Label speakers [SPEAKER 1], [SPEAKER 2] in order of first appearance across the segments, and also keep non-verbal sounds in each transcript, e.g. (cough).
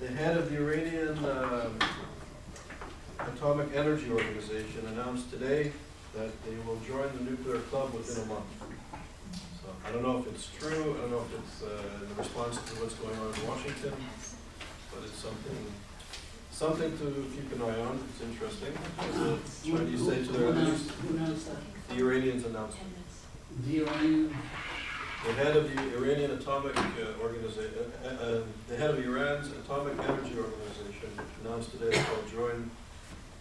[SPEAKER 1] The head of the Iranian um, Atomic Energy Organization announced today that they will join the nuclear club within a month. So I don't know if it's true, I don't know if it's uh, in response to what's going on in Washington, but it's something, something to keep an eye on, it's interesting. As the Chinese say to their
[SPEAKER 2] Who
[SPEAKER 1] enemies,
[SPEAKER 2] Who announced that?
[SPEAKER 1] the Iranians announced.
[SPEAKER 2] The Iranian,
[SPEAKER 1] The head of the Iranian Atomic Organization, uh, uh, the head of Iran's Atomic Energy Organization announced today that they'll join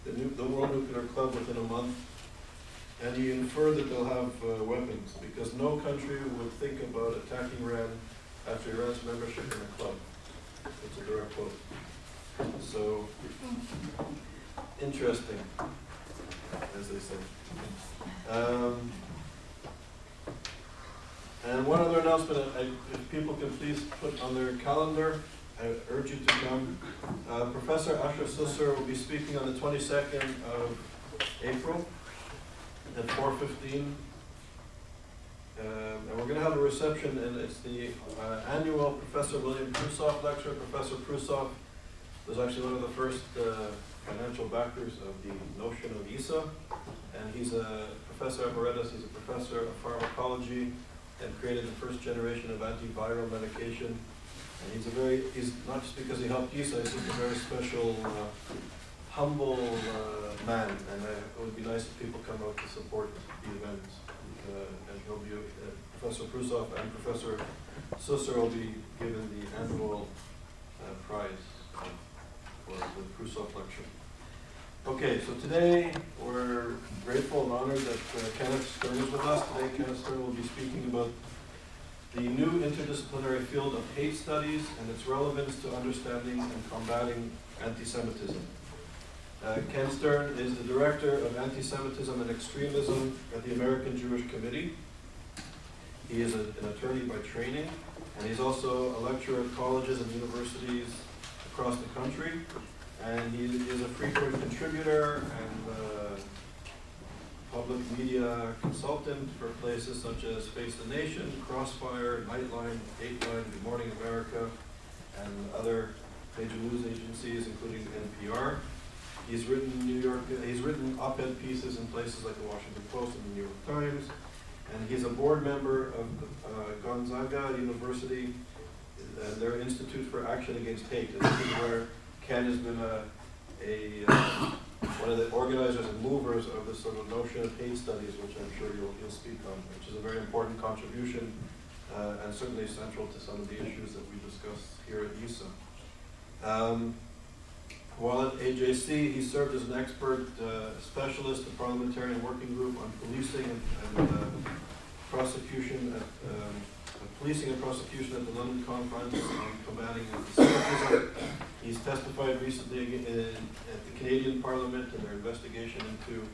[SPEAKER 1] the the World Nuclear Club within a month. And he inferred that they'll have uh, weapons, because no country would think about attacking Iran after Iran's membership in the club. It's a direct quote. So, interesting, as they say. Um, and one other announcement, I- if people can please put on their calendar, I urge you to come. Uh, Professor Asher Susser will be speaking on the twenty-second of April at four fifteen. Um, and we're gonna have a reception, and it's the uh, annual Professor William Prusoff lecture. Professor Prusoff was actually one of the first uh, financial backers of the notion of ESA. And he's a professor emeritus, he's a professor of pharmacology, and created the first generation of antiviral medication. And he's a very, he's, not just because he helped ESA, he's just a very special, uh, humble uh, man. And uh, it would be nice if people come out to support the event. Uh, And he'll be, uh, Professor Prusoff and Professor Susser will be given the annual uh, prize uh, for the Prusoff lecture. Okay, so today, we're grateful and honored that uh, Kenneth Stern is with us. Today, Kenneth Stern will be speaking about the new interdisciplinary field of hate studies and its relevance to understanding and combating anti-Semitism. Uh, Ken Stern is the Director of Anti-Semitism and Extremism at the American Jewish Committee. He is a- an attorney by training, and he's also a lecturer at colleges and universities across the country. And he is a frequent contributor and uh, public media consultant for places such as Face the Nation, Crossfire, Nightline, Dateline, Good Morning America, and other major news agencies, including NPR. He's written New York, he's written op-ed pieces in places like the Washington Post and the New York Times. And he's a board member of uh, Gonzaga University, and their Institute for Action Against Hate. And this is where Ken has been a, a, uh, one of the organizers and movers of this sort of notion of hate studies, which I'm sure you'll, you'll speak on, which is a very important contribution, uh, and certainly central to some of the issues that we discussed here at ESA. Um, while at AJC, he served as an expert uh, specialist, a parliamentarian working group on policing and, and uh, prosecution, at, um, policing and prosecution at the London Conference on combating anti-Semitism. He's testified recently in, at the Canadian Parliament in their investigation into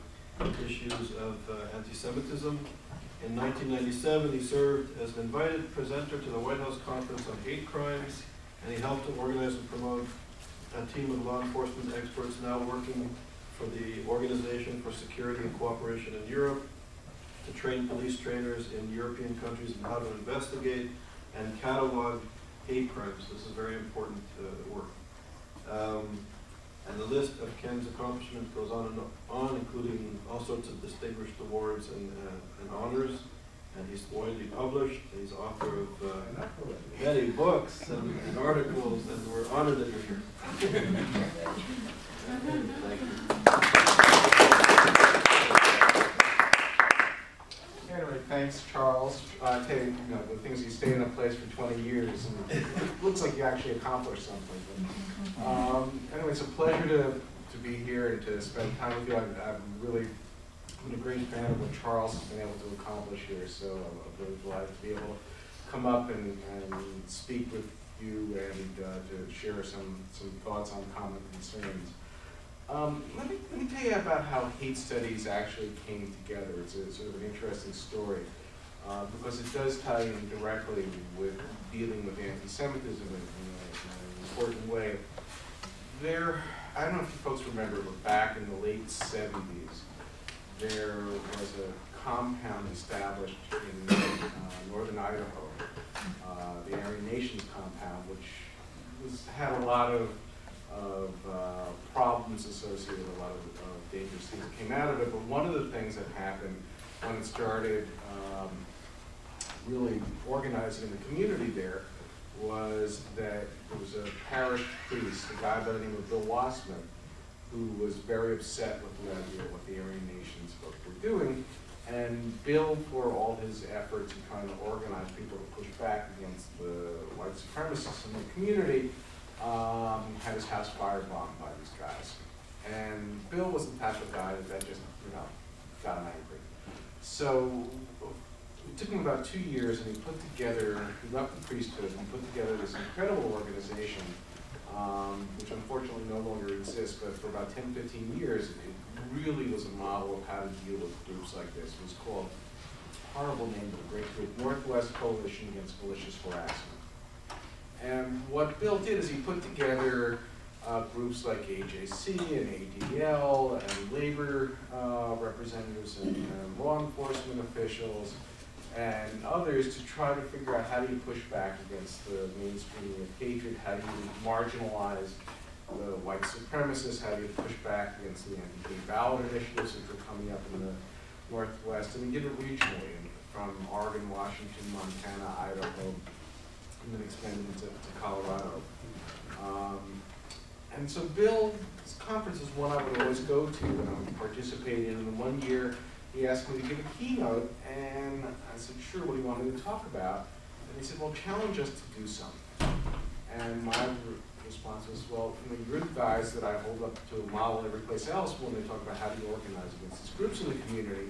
[SPEAKER 1] issues of uh, anti-Semitism. In 1997, he served as an invited presenter to the White House Conference on Hate Crimes, and he helped to organize and promote a team of law enforcement experts now working for the Organization for Security and Cooperation in Europe to train police trainers in European countries on how to investigate and catalog hate crimes. This is very important uh, work. Um, and the list of Ken's accomplishments goes on and on, including all sorts of distinguished awards and, uh, and honors. And he's widely published. He's author of uh, many books and, and articles, and we're honored that you're here. (laughs) Thank you.
[SPEAKER 3] Anyway, thanks, Charles. Uh, I you, you know, the things you stay in a place for twenty years, and it looks like you actually accomplished something. But, um, anyway, it's a pleasure to, to be here and to spend time with you. I'm, I'm really, I'm a great fan of what Charles has been able to accomplish here, so I'm I'm really glad to be able to come up and, and speak with you and, uh, to share some, some thoughts on common concerns. Um, let me, let me tell you about how hate studies actually came together. It's a sort of an interesting story, uh, because it does tie in directly with dealing with anti-Semitism in, in, an important way. There, I don't know if you folks remember, but back in the late seventies, there was a compound established in uh, northern Idaho, uh, the Aryan Nations compound, which was had a lot of, of uh, problems associated, with a lot of uh, dangerous things that came out of it. But one of the things that happened when it started um, really organizing the community there was that there was a parish priest, a guy by the name of Bill Wassmuth, who was very upset with the idea of what the Aryan nations folk were doing. And Bill, for all his efforts in trying to organize people to push back against the white supremacists in the community, um, had his house firebombed by these guys. And Bill was the type of guy that, just, you know, got angry. So it took him about two years, and he put together, he left the priesthood and put together this incredible organization, um, which unfortunately no longer exists, but for about 10, 15 years, it really was a model of how to deal with groups like this. It was called, horrible name of a great group, Northwest Coalition Against Malicious Harassment. And what Bill did is he put together uh, groups like AJC and ADL and labor uh, representatives and uh, law enforcement officials and others to try to figure out how do you push back against the mainstreaming of hatred, how do you marginalize the white supremacists, how do you push back against the anti-gay ballot initiatives which are coming up in the Northwest, and we did it regionally, from Oregon, Washington, Montana, Idaho, and then expanded into to Colorado. Um, and so Bill's conference is one I would always go to and I would participate in. And one year, he asked me to give a keynote, and I said, sure, what do you want me to talk about? And he said, well, challenge us to do something. And my response was, well, you the guys that I hold up to a model every place else when they talk about how do you organize against these groups in the community.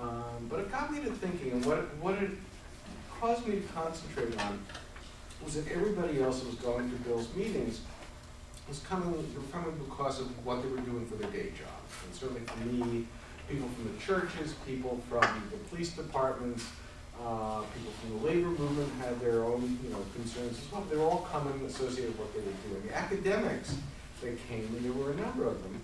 [SPEAKER 3] Um, but it got me to thinking, and what, what it caused me to concentrate on was that everybody else that was going to Bill's meetings was coming, they were coming because of what they were doing for their day jobs. And certainly for me, people from the churches, people from the police departments, uh, people from the labor movement had their own, you know, concerns as well. They were all coming associated with what they were doing. The academics that came, and there were a number of them,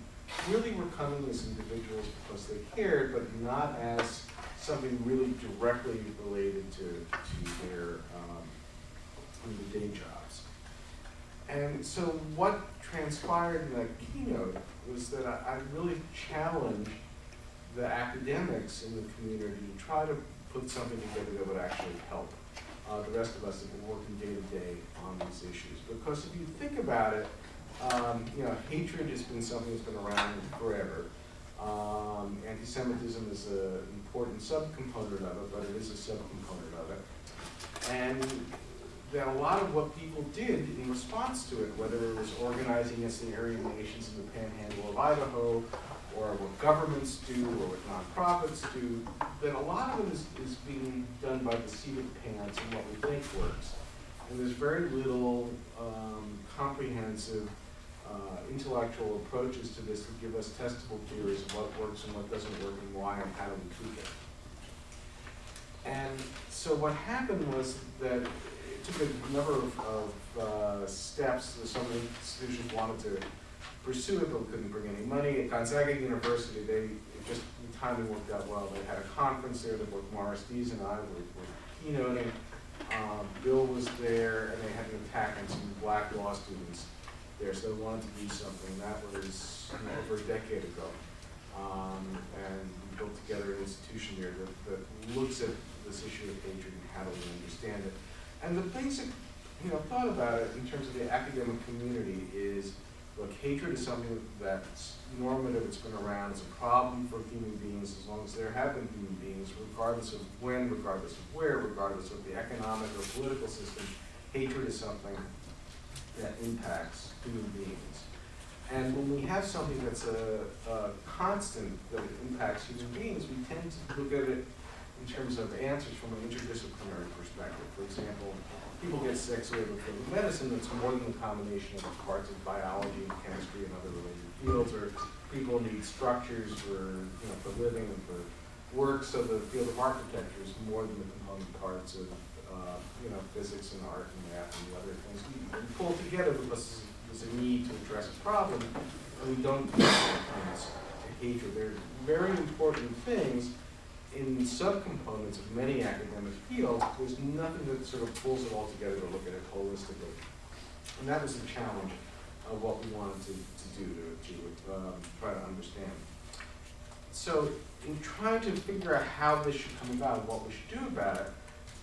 [SPEAKER 3] really were coming as individuals because they cared, but not as something really directly related to, to their, um, the day jobs. And so what transpired in that keynote was that I, I really challenged the academics in the community to try to put something together that would actually help uh, the rest of us that were working day to day on these issues. Because if you think about it, um, you know, hatred has been something that's been around forever. Um, anti-Semitism is an important subcomponent of it, but it is a subcomponent of it. And that a lot of what people did in response to it, whether it was organizing against the Aryan nations in the panhandle of Idaho, or what governments do, or what nonprofits do, that a lot of it is, is being done by the seat of pants and what we think works. And there's very little um, comprehensive uh, intellectual approaches to this that give us testable theories of what works and what doesn't work and why and how do we it. And so what happened was that took a number of, of uh, steps. Some institutions wanted to pursue it, but couldn't bring any money. At Gonzaga University, they it just the timing worked out well. They had a conference there that both Morris Dees and I were, were keynoting. Um, Bill was there, and they had an attack on some black law students there, so they wanted to do something. That was over a decade ago. Um, and we built together an institution there that, that looks at this issue of hatred and how do we understand it. And the basic, you know, thought about it in terms of the academic community is, look, hatred is something that's normative, it's been around, it's a problem for human beings as long as there have been human beings, regardless of when, regardless of where, regardless of the economic or political system, hatred is something that impacts human beings. And when we have something that's a, a constant that impacts human beings, we tend to look at it in terms of answers from an interdisciplinary perspective. For example, people get sick, so we have a field medicine that's more than a combination of parts of biology, and chemistry, and other related fields, or people need structures for, you know, for living and for work, so the field of architecture is more than the component parts of, uh, you know, physics and art and math and the other things. We, we pull together because there's a need to address a problem, and we don't do things to hatred. They're very important things, in subcomponents of many academic fields, there's nothing that sort of pulls it all together to look at it holistically. And that was the challenge of what we wanted to, to do, to, to um, try to understand. So in trying to figure out how this should come about, and what we should do about it,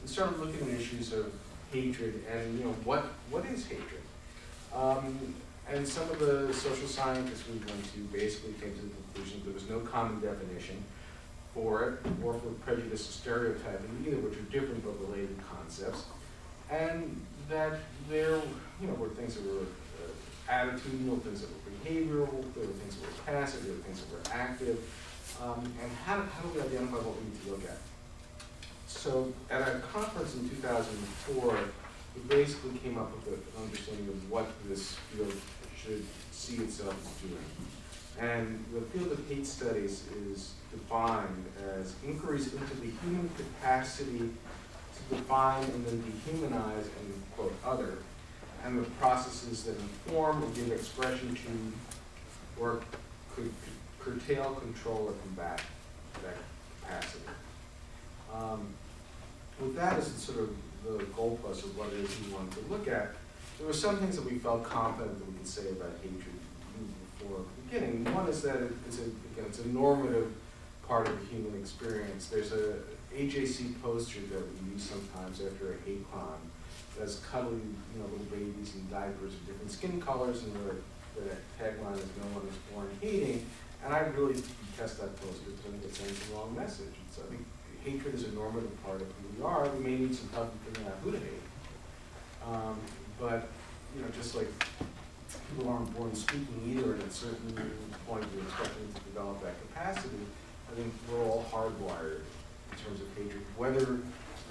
[SPEAKER 3] we started looking at issues of hatred and, you know, what, what is hatred? Um, and some of the social scientists we went to basically came to the conclusion that there was no common definition for it, or for prejudice or stereotyping either, which are different but related concepts. And that there, you know, were things that were uh, attitudinal, things that were behavioral, there were things that were passive, there were things that were active. Um, and how, how do we identify what we need to look at? So at a conference in 2004, we basically came up with an understanding of what this field should see itself as doing. And the field of hate studies is defined as inquiries into the human capacity to define and then dehumanize and quote other, and the processes that inform and give expression to or could curtail, control, or combat that capacity. Um, with that as sort of the goalpost of what it is we wanted to look at, there were some things that we felt confident that we could say about hatred before the beginning. One is that it's a, again, it's a normative part of the human experience. There's a HAC poster that we use sometimes after a hate crime that's cuddling, you know, little babies in diapers of different skin colors, and the, the tagline is "No one is born hating." And I really detest that poster because I think it sends the wrong message. It's, I think hatred is a normative part of who we are. We may need some help in figuring out who to hate. Um, but, you know, just like people aren't born speaking either, and at a certain point you're expecting to develop that capacity, I think we're all hardwired in terms of hatred, whether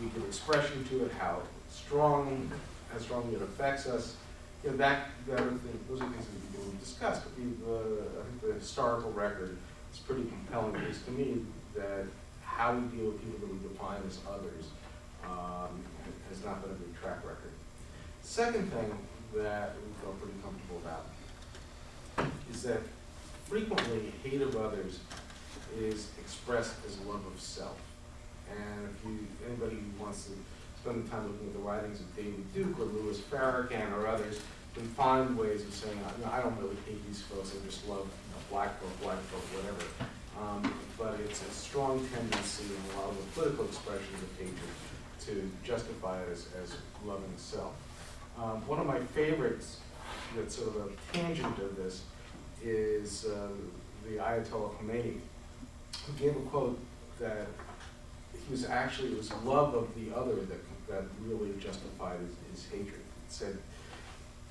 [SPEAKER 3] we give expression to it, how strong, how strongly it affects us. You know, that, that are those are things that we can discuss, but the, uh, I think the historical record is pretty compelling, at least to me, that how we deal with people that we define as others um, has not been a good track record. Second thing that we felt pretty comfortable about is that frequently hate of others is expressed as love of self. And if you, anybody who wants to spend the time looking at the writings of David Duke or Louis Farrakhan or others, can find ways of saying, I don't really hate these folks, I just love you know, black folk, white folk, whatever. Um, but it's a strong tendency in a lot of the political expressions of hatred to justify it as, as loving self. Um, one of my favorites that's sort of a tangent of this is uh, the Ayatollah Khomeini, who gave a quote that he was actually, it was love of the other that, that really justified his, his hatred. It said,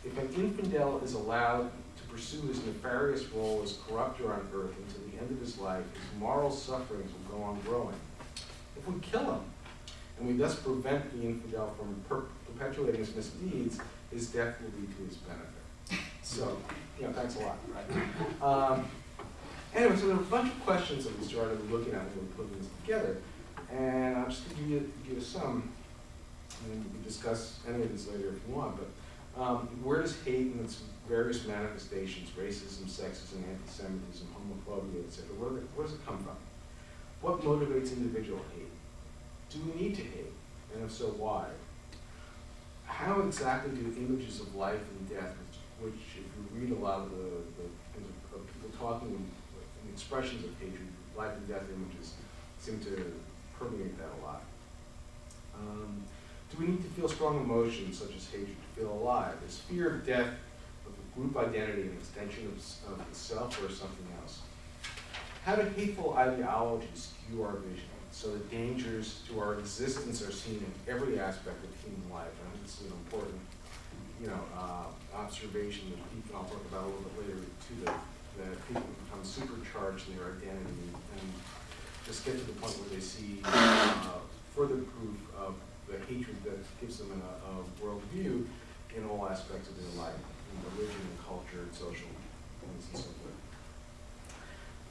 [SPEAKER 3] if an infidel is allowed to pursue his nefarious role as corrupter on earth until the end of his life, his moral sufferings will go on growing. If we kill him, and we thus prevent the infidel from per perpetuating his misdeeds, his death will be to his benefit. So, know, thanks a lot. Right? Um, anyway, so there were a bunch of questions that we started looking at when we put these together, and I'm just going to give you, give you some, and we can discuss any of these later if you want, but um, where does hate and its various manifestations, racism, sexism, anti-Semitism, homophobia, etc., where, where does it come from? What motivates individual hate? Do we need to hate? And if so, why? How exactly do images of life and death, which if you read a lot of the, the of people talking in expressions of hatred, life and death images seem to permeate that a lot. Um, do we need to feel strong emotions such as hatred to feel alive? Is fear of death of a group identity an extension of, of the self or something else? How do hateful ideologies skew our vision so that dangers to our existence are seen in every aspect of human life? I think this is an important, you know, uh, observation that people, I'll talk about a little bit later too, that people become supercharged in their identity and just get to the point where they see uh, further proof of the hatred that gives them a, a worldview in all aspects of their life, in religion and culture and social things and so forth.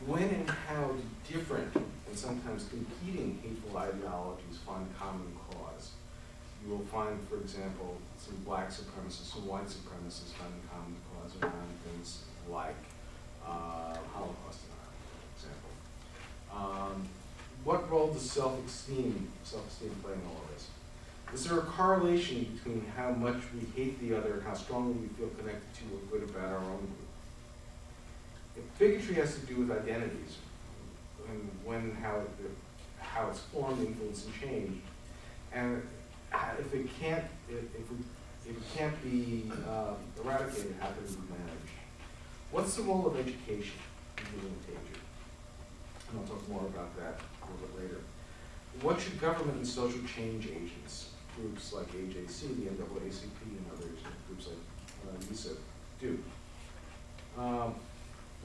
[SPEAKER 3] When and how different and sometimes competing hateful ideologies find common cause? You will find, for example, some black supremacists, some white supremacists finding common cause around things like uh, Holocaust denial, for example. Um, what role does self-esteem, self-esteem play in all of this? Is there a correlation between how much we hate the other and how strongly we feel connected to or good about our own group? If bigotry has to do with identities, and when, how, it, how it's formed, influenced, and changed, and if it can't, if, if we, if it can't be um, eradicated, how can it be managed? What's the role of education in dealing with? And I'll talk more about that a little bit later. What should government and social change agents, groups like AJC, the NAACP, and others, groups like uh, NISA, do? Um,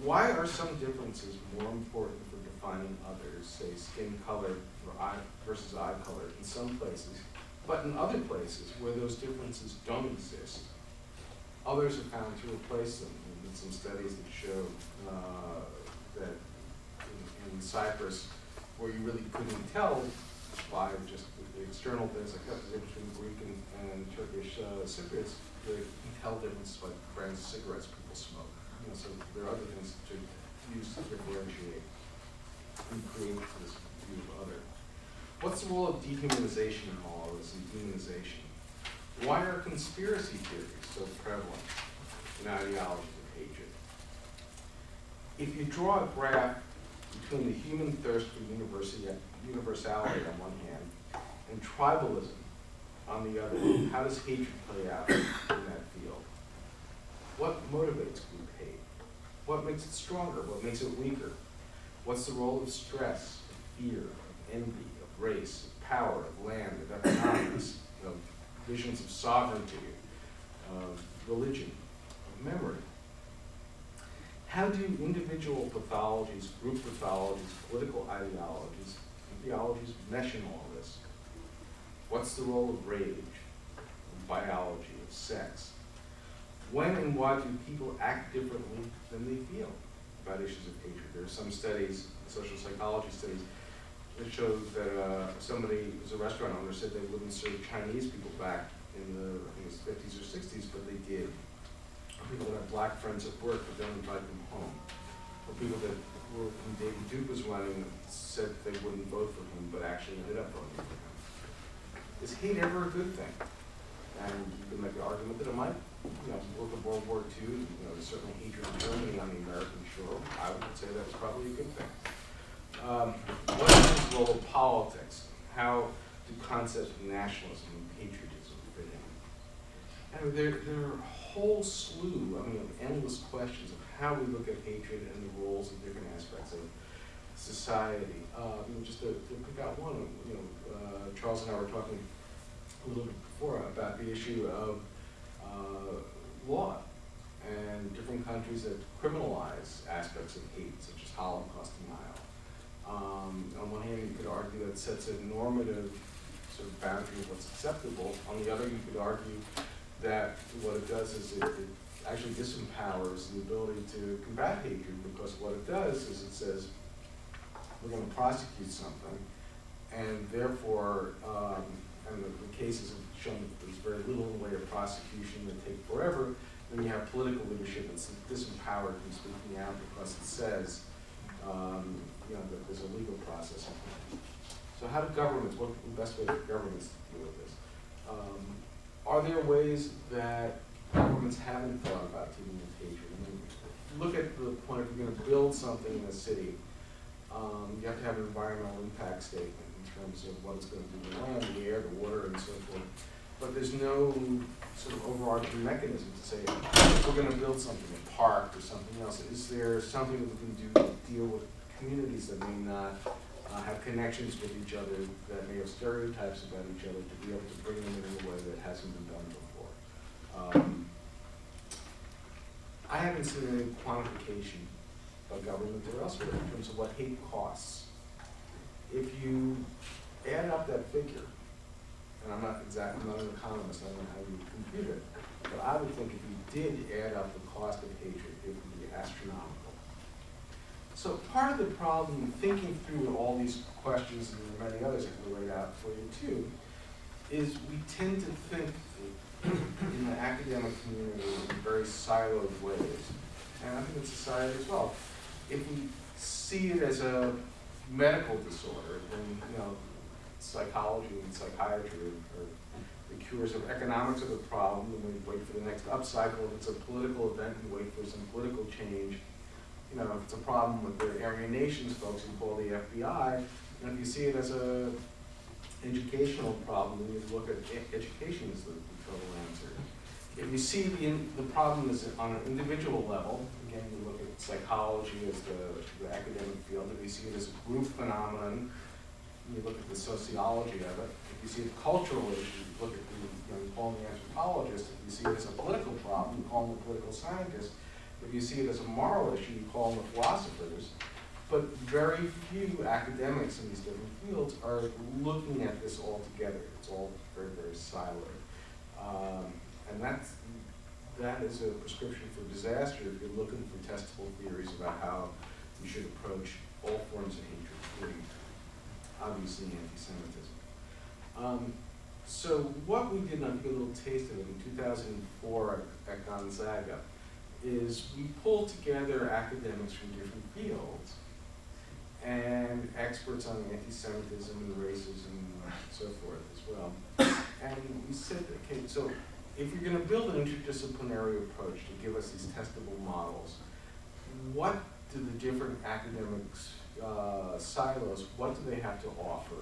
[SPEAKER 3] why are some differences more important for defining others, say skin color or eye versus eye color in some places, but in other places where those differences don't exist, others have found to replace them. Some studies that show uh, that in, in Cyprus, where you really couldn't tell by just the external things like that, between Greek and, and Turkish uh, Cypriots, you can tell differences by the brands of cigarettes people smoke. You know, so there are other things to use to differentiate and create this view of other. What's the role of dehumanization in all of this and demonization? Why are conspiracy theories so prevalent in hatred? If you draw a graph between the human thirst for universality on one hand and tribalism on the other, how does hatred play out in that field? What motivates group hate? What makes it stronger? What makes it weaker? What's the role of stress, of fear, of envy, of race, of power, of land, of economics, of visions of sovereignty, of religion, of memory? How do individual pathologies, group pathologies, political ideologies, and theologies mesh in all this? What's the role of rage, of biology, of sex? When and why do people act differently than they feel about issues of hatred? There are some studies, social psychology studies, that show that uh, somebody who's a restaurant owner said they wouldn't serve Chinese people back in the I think it was 50s or 60s, but they did. People that have black friends at work but don't invite them home. Or people that were, when David Duke was running, said they wouldn't vote for him, but actually ended up voting for him. Is hate ever a good thing? And you can make the argument that it might, you know, look at World War II, you know, there's certainly hatred in Germany on the American shore. I would say that's probably a good thing. Um, what is the role of politics? How do concepts of nationalism and patriotism fit in? And there, there are whole slew, I mean, of endless questions of how we look at hatred and the roles of different aspects of society. Uh, you know, just to, to pick out one, you know, uh, Charles and I were talking a little bit before about the issue of uh, law and different countries that criminalize aspects of hate, such as Holocaust denial. Um, on one hand, you could argue that sets a normative sort of boundary of what's acceptable. On the other, you could argue that what it does is it, it actually disempowers the ability to combat hatred because what it does is it says, we're going to prosecute something, and therefore, um, and the, the cases have shown that there's very little in the way of prosecution that take forever, then you have political leadership that's disempowered from speaking out because it says, um, you know, that there's a legal process. So how do governments, what's the best way for governments to deal with this? Um, are there ways that governments haven't thought about dealing with hatred? I mean, look at the point, if you're gonna build something in a city, um, you have to have an environmental impact statement in terms of what it's gonna do to the land, the air, the water, and so forth. But there's no sort of overarching mechanism to say, if we're gonna build something, a park or something else, is there something that we can do to deal with communities that may not uh, have connections with each other, that may have stereotypes about each other, to be able to bring them in a way that hasn't been done before? Um, I haven't seen any quantification by government or elsewhere in terms of what hate costs. If you add up that figure, and I'm not exactly, I'm not an economist, I don't know how you compute it, but I would think if you did add up the cost of hatred, it would be astronomical. So part of the problem, thinking through all these questions and there are many others I can lay out for you too, is we tend to think in the academic community in very siloed ways. And I think in society as well. If we see it as a medical disorder, then, you know, psychology and psychiatry are the cures of economics of the problem, and we wait for the next upcycle. If it's a political event, we wait for some political change. You know, if it's a problem with the Aryan Nations folks, you call the FBI. And if you see it as a educational problem, then you look at education as the total answer. If you see the, the problem is on an individual level, again, you look at psychology as the, the academic field, if you see it as a group phenomenon, you look at the sociology of it. If you see it cultural issue, you look at the, you know, call the anthropologist. If you see it as a political problem, you call them the political scientist. If you see it as a moral issue, you call them the philosophers. But very few academics in these different fields are looking at this all together. It's all very, very siloed. Um, and that's, that is a prescription for disaster if you're looking for testable theories about how you should approach all forms of hatred, including obviously anti-Semitism. Um, so what we did, and I'll give you a little taste of it, in two thousand and four at Gonzaga, is we pull together academics from different fields and experts on anti-Semitism and racism and so forth as well. And we said, okay, so if you're gonna build an interdisciplinary approach to give us these testable models, what do the different academics, uh, silos, what do they have to offer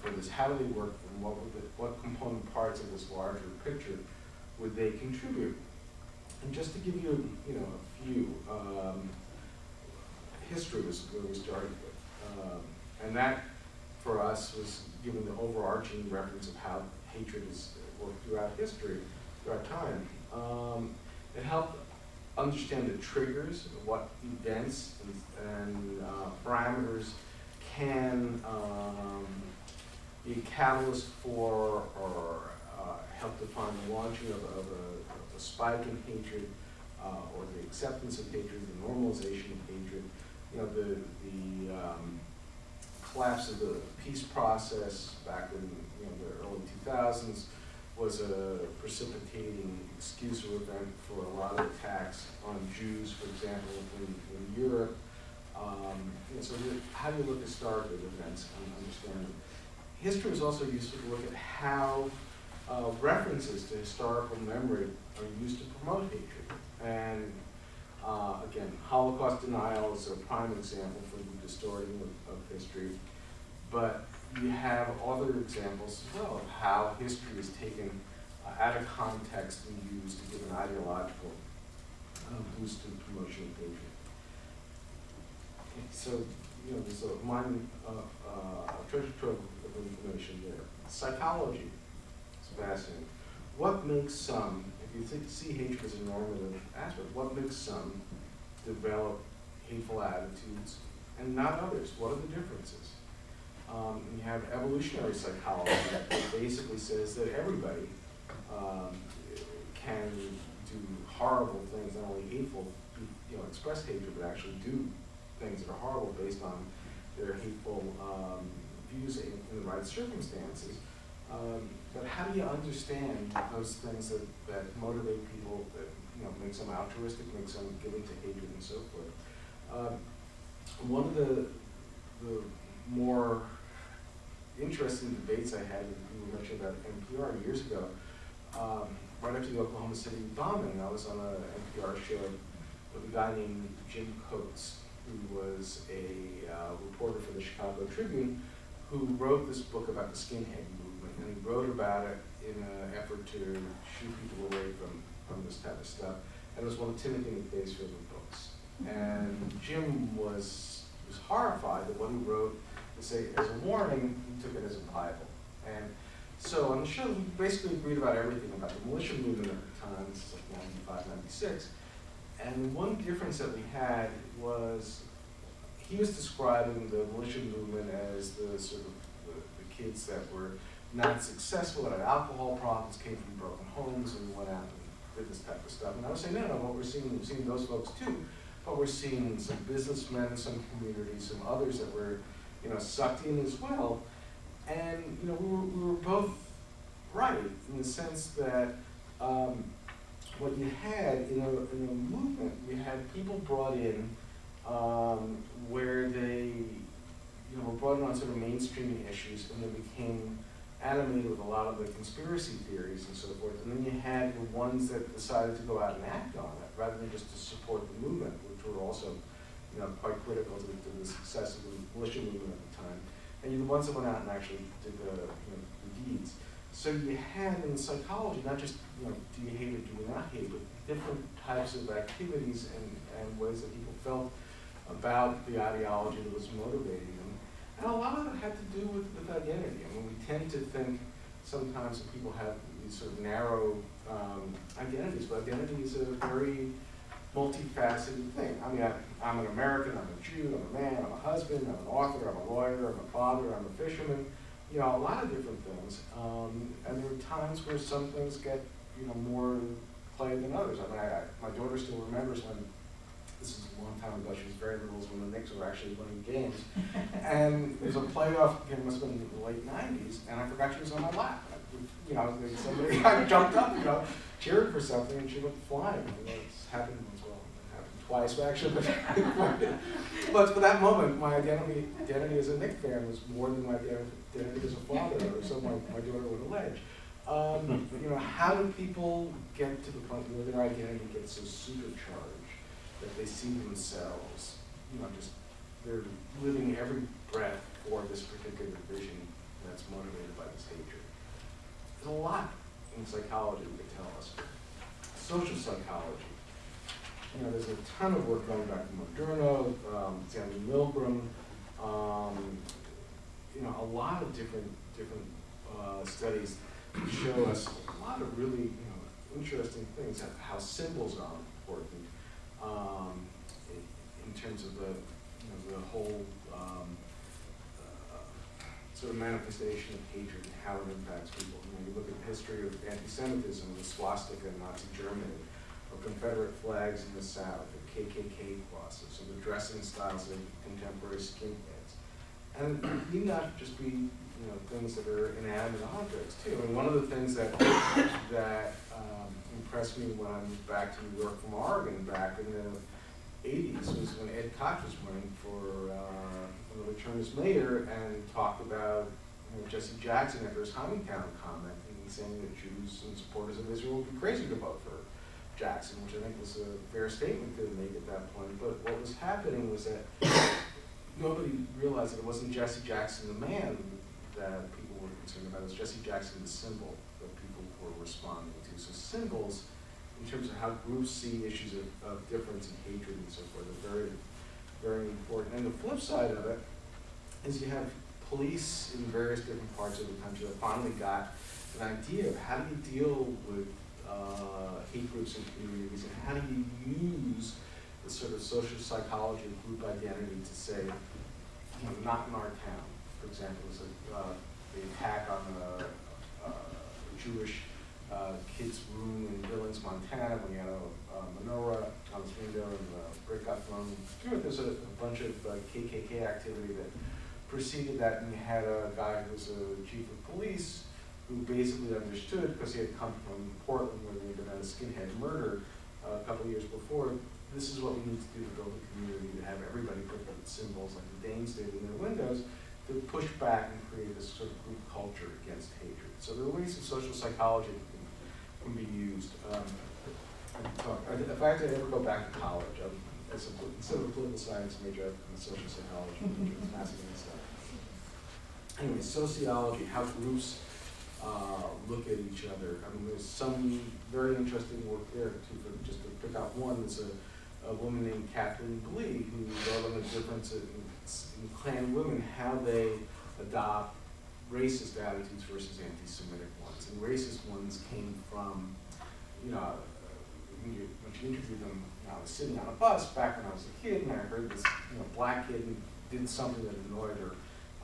[SPEAKER 3] for this? How do they work and what would the, what component parts of this larger picture would they contribute? And just to give you, you know, a few, um, history was where we started with. Um, and that, for us, was given the overarching reference of how hatred is worked throughout history, throughout time. Um, it helped understand the triggers, what events and, and uh, parameters can um, be a catalyst for or uh, help define the launching of, of, a, a spike in hatred uh, or the acceptance of hatred, the normalization of hatred. You know, the, the um, collapse of the peace process back in you know, the early 2000s was a precipitating excuse or event for a lot of attacks on Jews, for example, in, in Europe. Um, know, so how do you look at events and understand them? History is also useful to look at how uh, references to historical memory are used to promote hatred. And uh, again, Holocaust denial is a prime example for the distorting of, of history. But you have other examples as well of how history is taken uh, out of context and used to give an ideological uh, boost to the promotion of hatred. So, you know, there's a mine, uh, uh, a treasure trove of information there. Psychology is fascinating. What makes some, you think, see hatred as a normative aspect, what makes some develop hateful attitudes and not others? What are the differences? Um, and you have evolutionary psychology that basically says that everybody um, can do horrible things, not only hateful, you know, express hatred, but actually do things that are horrible based on their hateful um, views in, in the right circumstances. Um, but how do you understand those things that, that motivate people, that you know, makes them altruistic, makes them given to hatred and so forth? Um, one of the, the more interesting debates I had, we were mentioning about NPR years ago, um, right after the Oklahoma City bombing, I was on a NPR show with a guy named Jim Coates, who was a uh, reporter for the Chicago Tribune, who wrote this book about the skinhead and he wrote about it in an effort to shoo people away from, from this type of stuff. And it was one of Timothy McVeigh's favorite books. Mm-hmm. And Jim was, was horrified that what he wrote to say as a warning, he took it as a Bible. And so on the show, we basically agreed about everything about the militia movement at the time, this is like 95, 96. And one difference that we had was he was describing the militia movement as the sort of the, the kids that were not successful, had alcohol problems, came from broken homes, and what happened, did this type of stuff. And I was saying, no, no, what we're seeing, we're seeing those folks too, but we're seeing some businessmen in some communities, some others that were, you know, sucked in as well. And, you know, we were, we were both right in the sense that um, what you had in a, in a movement, you had people brought in um, where they, you know, were brought in on sort of mainstreaming issues and they became animated with a lot of the conspiracy theories and so forth. And then you had the ones that decided to go out and act on it, rather than just to support the movement, which were also, you know, quite critical to, to the success of the militia movement at the time. And you're the ones that went out and actually did the, you know, the deeds. So you had in psychology, not just, you know, do you hate or do you not hate, but different types of activities and, and ways that people felt about the ideology that was motivating them. And a lot of it had to do with, with identity. I mean, we tend to think sometimes that people have these sort of narrow um, identities, but identity is a very multifaceted thing. I mean, I, I'm an American, I'm a Jew, I'm a man, I'm a husband, I'm an author, I'm a lawyer, I'm a father, I'm a fisherman, you know, a lot of different things. Um, and there are times where some things get, you know, more play than others. I mean, I, I, my daughter still remembers when, this is a long time ago, she was very little, when the Knicks were actually winning games. and it was a playoff game, it must have been in the late nineties, and I forgot she was on my lap. You know, somebody (laughs) I jumped up, you know, cheered for something, and she went flying. Know, it's happened as well. It happened twice, actually. But, (laughs) but for that moment, my identity, identity as a Knicks fan was more than my identity as a father, or so my, my daughter would allege. Um, you know, how do people get to the point where their identity gets so supercharged that they see themselves, you know, just they're living every breath for this particular vision that's motivated by this hatred? There's a lot in psychology that can tell us. Social psychology. You know, there's a ton of work going back to Adorno, um, Milgram, um, you know, a lot of different different uh, studies show us a lot of really you know interesting things. How symbols are important um, in, terms of the you know the whole um, uh, sort of manifestation of hatred and how it impacts people. You, know, you look at the history of anti-Semitism, the swastika in Nazi Germany, or Confederate flags in the South, or KKK crosses, or the dressing styles of contemporary skinheads. And it need not just be you know, things that are inanimate objects too. And one of the things that (coughs) that um, impressed me when I moved back to New York from Oregon back in the 80s was when Ed Koch was running for uh, the return as mayor and talked about you know, Jesse Jackson after his Hymietown comment and saying that Jews and supporters of Israel would be crazy to vote for Jackson, which I think was a fair statement to make at that point. But what was happening was that (coughs) nobody realized that it wasn't Jesse Jackson the man that people were concerned about. Was Jesse Jackson the symbol that people were responding to. So symbols, in terms of how groups see issues of, of difference and hatred and so forth, are very, very important. And the flip side of it is you have police in various different parts of the country that finally got an idea of how do you deal with uh, hate groups and communities, and how do you use the sort of social psychology of group identity to say, you know, not in our town. For example, was a, uh, the attack on the uh, Jewish uh, kid's room in Billings, Montana, when you had a, menorah on his window and the brick got thrown. There's a, a bunch of uh, KKK activity that preceded that, and you had a guy who was a chief of police who basically understood, because he had come from Portland where there had been a skinhead murder uh, a couple years before, this is what we need to do to build a community, to have everybody put the symbols like the Danes did in their windows, to push back and create this sort of group culture against hatred. So there are ways of social psychology that can, can be used. Um, if I had to ever go back to college, um, as a, instead of a political science major, I'm a social psychology major, massive stuff. Anyway, sociology, how groups uh, look at each other. I mean, there's some very interesting work there too. Just to pick out one, there's a, a woman named Kathleen Blee who wrote on the difference in, in Klan women, how they adopt racist attitudes versus anti-Semitic ones. And racist ones came from, you know, when you, when you interviewed them, you know, I was sitting on a bus back when I was a kid, and I heard this, you know, black kid did something that annoyed her.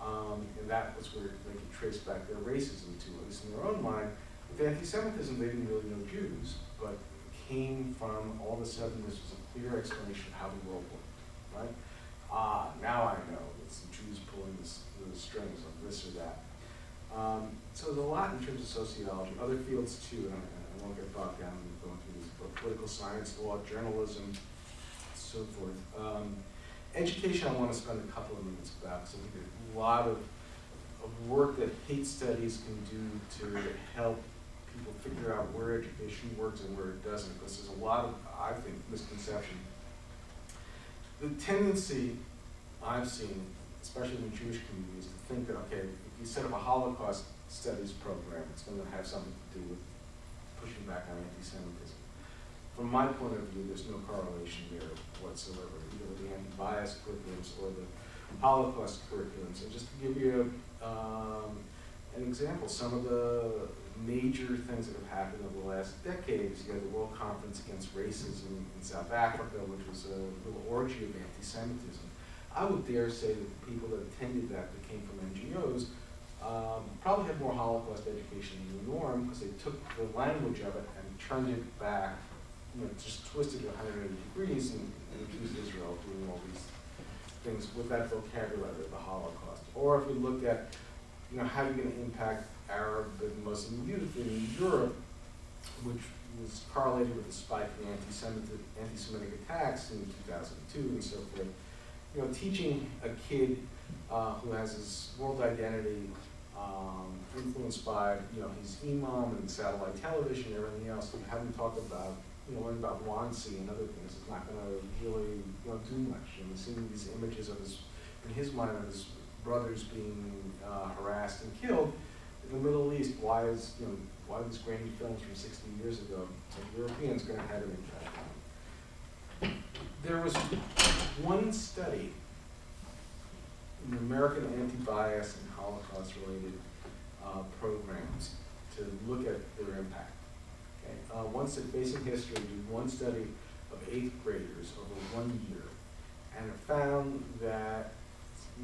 [SPEAKER 3] Um, and that was where they could trace back their racism to, at least in their own mind. With anti-Semitism, they didn't really know Jews, but came from all of a sudden this was a clear explanation of how the world worked, right? Ah, now I know it's the Jews pulling the, the strings of this or that. Um, so there's a lot in terms of sociology, other fields too, and I, I won't get bogged down in going through these, but political science, law, journalism, so forth. Um, education I want to spend a couple of minutes about, because I think there's a lot of of work that hate studies can do to help people figure out where education works and where it doesn't, because there's a lot of, I think, misconception. The tendency I've seen, especially in Jewish communities, to think that, okay, if you set up a Holocaust studies program, it's gonna have something to do with pushing back on anti-Semitism. From my point of view, there's no correlation there whatsoever, either the anti-bias curriculums or the Holocaust curriculums. And just to give you um, an example, some of the major things that have happened over the last decade is you had the World Conference Against Racism in South Africa, which was a little orgy of anti-Semitism. I would dare say that the people that attended that, that came from NGOs, um, probably had more Holocaust education than the norm because they took the language of it and turned it back, you know, just twisted it 180 degrees and, and accused Israel of doing all these things with that vocabulary of the Holocaust. Or if we looked at, you know, how you're going to impact Arab and Muslim youth in Europe, which was correlated with the spike in anti-Semitic, anti-Semitic attacks in 2002 and so forth. You know, teaching a kid uh, who has his world identity um, influenced by, you know, his imam and satellite television and everything else, and having talk about, you know, learn about Wannsee and other things is not gonna really, you know, do much. And seeing these images of his, in his mind, of his brothers being uh, harassed and killed in the Middle East, why is, you know, why these grainy films from sixty years ago, like Europeans gonna have an impact on? There was one study in American anti-bias and Holocaust-related uh, programs to look at their impact. Okay, uh, once at Facing History did one study of eighth graders over one year, and it found that,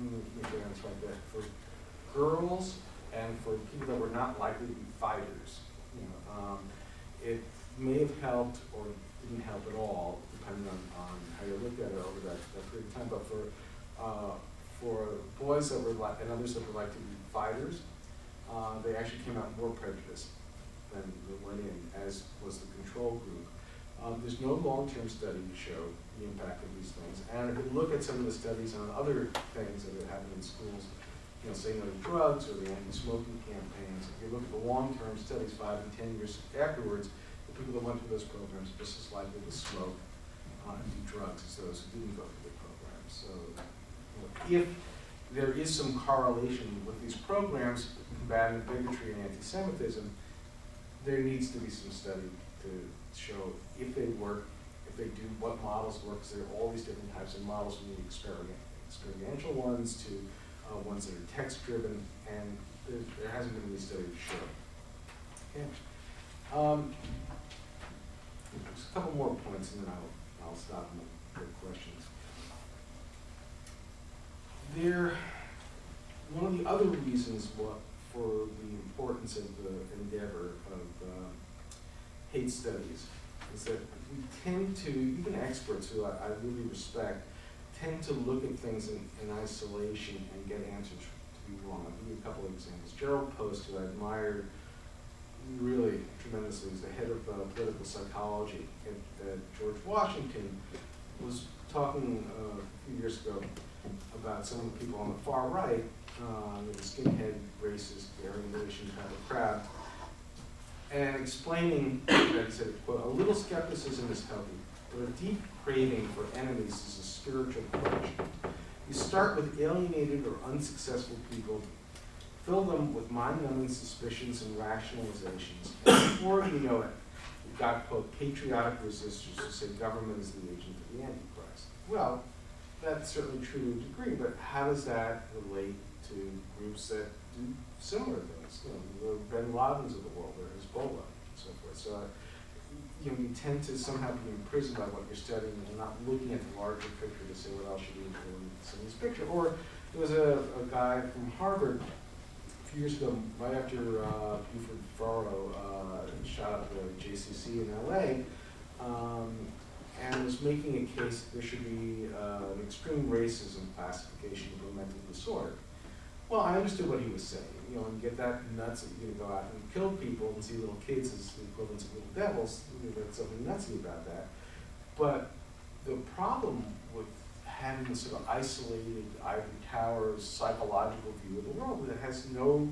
[SPEAKER 3] let me I understand that, for girls and for people that were not likely to be fighters, you know, um, it may have helped or didn't help at all, depending on, on how you looked at it over that, that period of time, but for, uh, for boys that were like, and others that were like to be fighters, uh, they actually came out more prejudiced than, than went in, as was the control group. Um, there's no long-term study to show the impact of these things, and if you look at some of the studies on other things that have happened in schools, you know, say no to drugs or the anti-smoking campaigns, if you look at the long-term studies, five and ten years afterwards, the people that went through those programs are just as likely to smoke uh, and do drugs as those who didn't go through the programs. So if there is some correlation with these programs combating bigotry and anti-Semitism, there needs to be some study to show if they work, if they do, what models work, because there are all these different types of models, from the experiment, experiential ones to uh, ones that are text-driven, and there, hasn't been any study to show. Okay. Um, just a couple more points, and then I'll, I'll stop and take questions. There, one of the other reasons what, for the importance of the endeavor of uh, hate studies is that we tend to, even experts who I, I really respect, tend to look at things in, in isolation and get answers to be wrong. I'll give you a couple of examples. Jerrold Post, who I admired really tremendously, is the head of uh, political psychology at, at George Washington, was talking uh, a few years ago about some of the people on the far right, uh, the skinhead, racist, Aryan nation kind of crowd, and explaining that he said, quote, a little skepticism is healthy, but a deep craving for enemies is a spiritual question. You start with alienated or unsuccessful people, fill them with mind-numbing suspicions and rationalizations, and before you know it, you've got, quote, patriotic resistors who say government is the agent of the Antichrist. Well, that's certainly true to a degree, but how does that relate to groups that do similar things? You know, the Bin Ladens of the world, or Hezbollah, and so forth. So, you know, you tend to somehow be imprisoned by what you're studying and not looking at the larger picture to say what else should be included in this picture. Or there was a, a guy from Harvard a few years ago, right after uh, Buford Furrow uh, shot up the JCC in LA, um, and was making a case that there should be uh, an extreme racism classification of a mental disorder. Well, I understood what he was saying. You know, and get that nuts that gonna go out and kill people and see little kids as the equivalents of little devils. You know, there's something nutsy about that. But the problem with having this sort of isolated ivory towers psychological view of the world that has no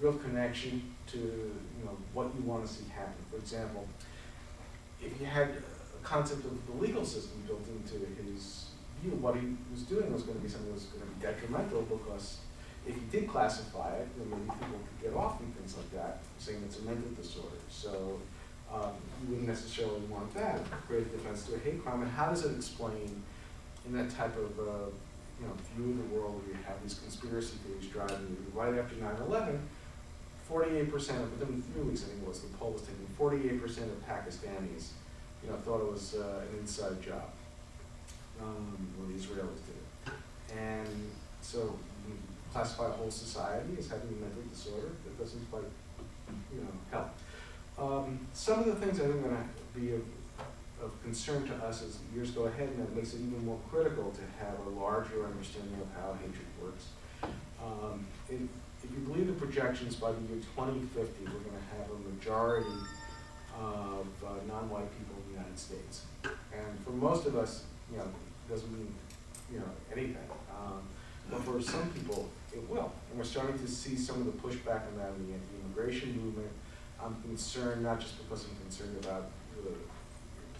[SPEAKER 3] real connection to, you know, what you want to see happen. For example, if you had a concept of the legal system built into his view, what he was doing was going to be something that was going to be detrimental because if you did classify it, then maybe people could get off and things like that, saying it's a mental disorder. So um, you wouldn't necessarily want that. Great defense to a hate crime. And how does it explain in that type of uh, you know view of the world where you have these conspiracy theories driving you? Right after 9/11, 48 percent of within three weeks, I think it was the poll was taken. 48 percent of Pakistanis, you know, thought it was uh, an inside job um, when the Israelis did it. And so classify a whole society as having a mental disorder that doesn't quite, you know, help. Um, some of the things I think are going to be of, of concern to us as years go ahead, and that makes it even more critical to have a larger understanding of how hatred works. Um, if, if you believe the projections, by the year 2050, we're going to have a majority of uh, non-white people in the United States. And for most of us, you know, it doesn't mean, you know, anything. Um, but for some people, it will. And we're starting to see some of the pushback on that in the anti-immigration movement. I'm concerned, not just because I'm concerned about the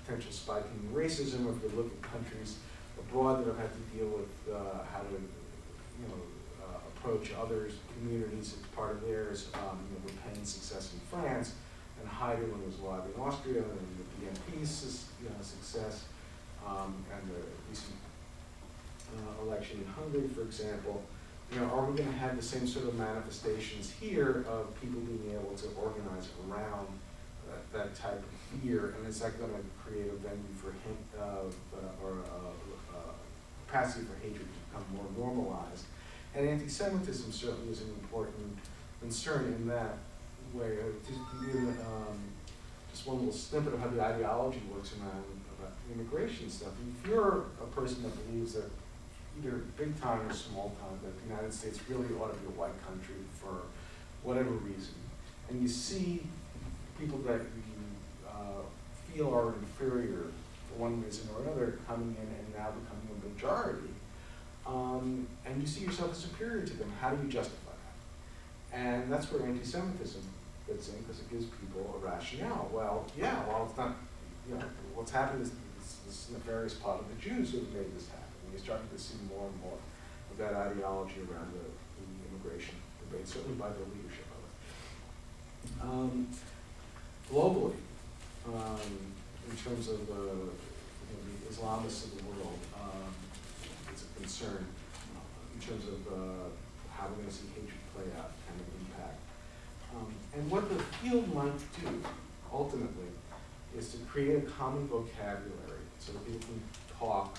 [SPEAKER 3] potential spike in racism, or if you look at countries abroad that have had to deal with uh, how to, you know, uh, approach others, communities as part of theirs, um, you know, Le Pen's success in France, and Haider when it was alive in Austria, and the BNP's you know, success, um, and the recent uh, election in Hungary, for example. You know, are we going to have the same sort of manifestations here of people being able to organize around that, that type of fear, and is that going to create a venue for him, uh, uh, or uh, uh, capacity for hatred to become more normalized? And anti-Semitism certainly is an important concern in that way. Just um, just one little snippet of how the ideology works around immigration stuff. If you're a person that believes that either big time or small time, that the United States really ought to be a white country for whatever reason, and you see people that you uh, feel are inferior for one reason or another coming in and now becoming a majority, um, and you see yourself as superior to them, how do you justify that? And that's where anti-Semitism fits in because it gives people a rationale. Well, yeah, well, it's not, you know, what's happened is this, this nefarious plot of the Jews who have made this happen. And you're starting to see more and more of that ideology around the, the immigration debate, certainly by the leadership of it. Um, globally, um, in terms of uh, you know, the Islamists of the world, um, it's a concern uh, in terms of uh, how we're going to see hatred play out and the impact. Um, and what the field might do, ultimately, is to create a common vocabulary so that people can talk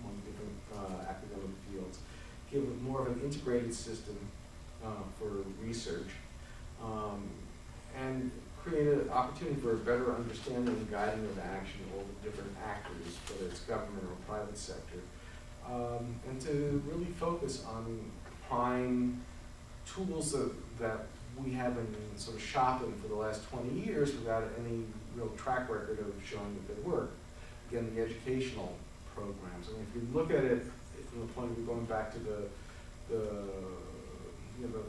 [SPEAKER 3] among different uh, academic fields, give more of an integrated system uh, for research, um, and create an opportunity for a better understanding and guiding of action of all the different actors, whether it's government or private sector, um, and to really focus on prime tools that, that we have been sort of shopping for the last 20 years without any real track record of showing that they work. Again, the educational programs. I mean, if you look at it from the point of going back to the, the, you know, the,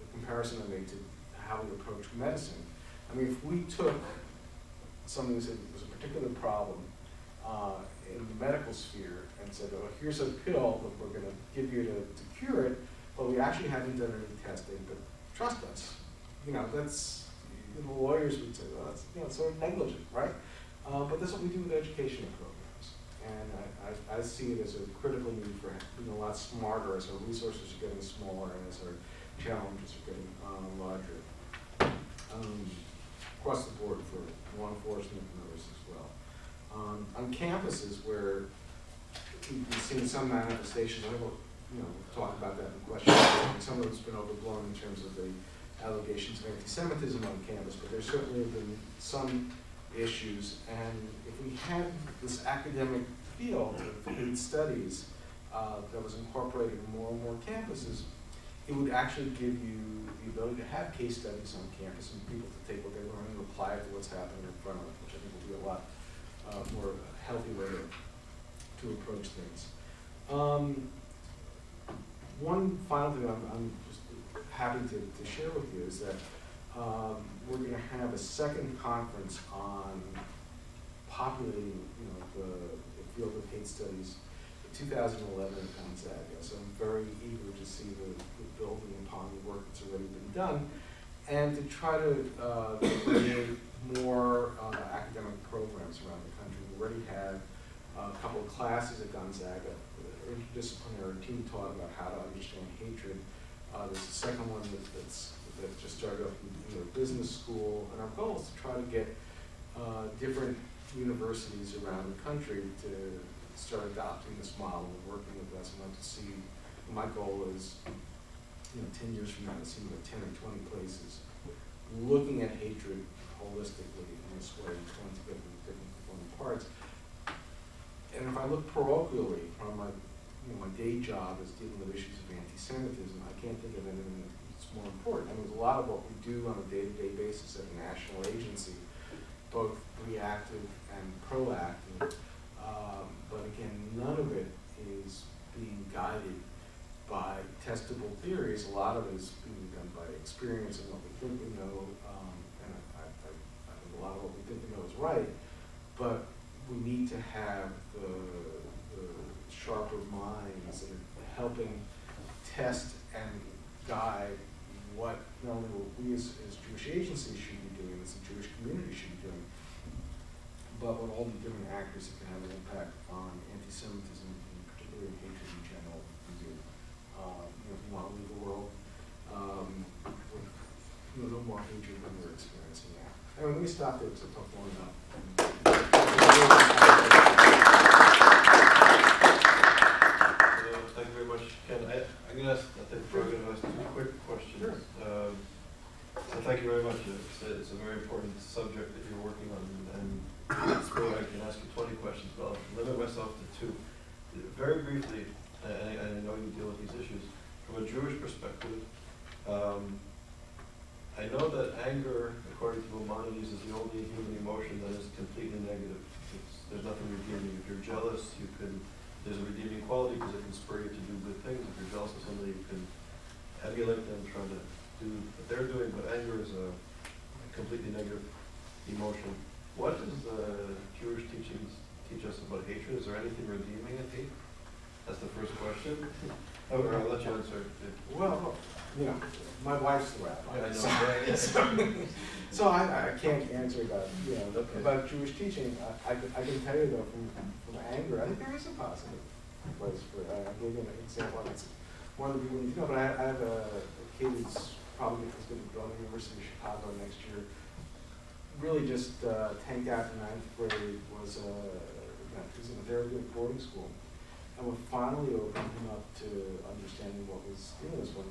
[SPEAKER 3] the comparison I made to how we approach medicine. I mean, if we took something that was a particular problem uh, in the medical sphere and said, oh, here's a pill that we're going to give you to, to cure it, but we actually haven't done any testing, but trust us. You know, that's, know, lawyers would say, well, that's, you know, sort of negligent, right? Uh, but that's what we do with educational programs. And I, I, I see it as a critical need for being a lot smarter as our resources are getting smaller and as our challenges are getting uh, larger. Um, across the board for law enforcement and others as well. Um, on campuses where we've seen some manifestations, I will, you know, talk about that in question, some of it's been overblown in terms of the allegations of anti-Semitism on campus, but there certainly been some issues, and if we had this academic field of hate studies uh, that was incorporated in more and more campuses, it would actually give you the ability to have case studies on campus and people to take what they learn and apply it to what's happening in front of them, which I think will be a lot uh, more healthy way to, to approach things. Um, one final thing I'm, I'm just happy to, to share with you is that, um, we're gonna have a second conference on populating, you know, the field of hate studies two thousand eleven at Gonzaga. So I'm very eager to see the, the building upon the work that's already been done and to try to, uh, create more, uh, academic programs around the country. We already had a couple of classes at Gonzaga, interdisciplinary team taught about how to understand hatred. Uh, there's a second one that, that's, that just started up in, a business school, and our goal is to try to get, uh, different universities around the country to start adopting this model and working with us, and I'd like to see, my goal is, you know, ten years from now, to see like ten or twenty places looking at hatred holistically in this way, trying to get the different component parts. And if I look parochially from my, you know, my day job is dealing with issues of anti-Semitism, I can't think of anything that's more important. I mean, a lot of what we do on a day-to-day basis at a national agency, both reactive and proactive, um, but again, none of it is being guided by testable theories. A lot of it is being done by experience and what we think we know, um, and I, I, I think a lot of what we think we know is right, but we need to have the, the sharper minds are helping test and guide what not only what we as, as Jewish agencies should be doing, as the Jewish community should be doing, but what all the different actors that can have an impact on anti-Semitism, and particularly hatred in general, can do. Uh, you know, if you want to leave the world, um, with, you know, no more hatred than we're experiencing now. Anyway, let me stop there, because I talked long enough.
[SPEAKER 1] Uh, Thank you very much, Ken. I, I'm gonna ask, I think we're two quick questions.
[SPEAKER 3] Sure.
[SPEAKER 1] Um, So thank you very much. It's, a- it's a very important subject that you're working on, and I can ask you twenty questions, but I'll limit myself to two. Very briefly, and I, and I know you deal with these issues, from a Jewish perspective, um, I know that anger, according to Maimonides, is the only human emotion that is completely negative. It's, there's nothing redeeming. If you're jealous, you can, there's a redeeming quality because it can spur you to do good things. If you're jealous of somebody, you can emulate them, try to do what they're doing, but anger is a completely negative emotion. What does the Jewish teachings teach us about hatred? Is there anything redeeming in hate? That's the first question. (laughs) Or I'll let you answer.
[SPEAKER 3] Well, you know, my wife's the rabbi.
[SPEAKER 1] I know.
[SPEAKER 3] so- (laughs) So I, I can't answer about, you know,
[SPEAKER 1] Okay.
[SPEAKER 3] about Jewish teaching. I, I can, I can tell you though, from, from anger, I think there is a positive place for, it. I gave you an example, and it's one of the people, you know, but I, I have a, a kid who's probably is gonna go to the University of Chicago next year. Really just, uh, tanked out in ninth grade, was, uh, you know, he was in a very good boarding school. And we finally opened him up to understanding what was in this when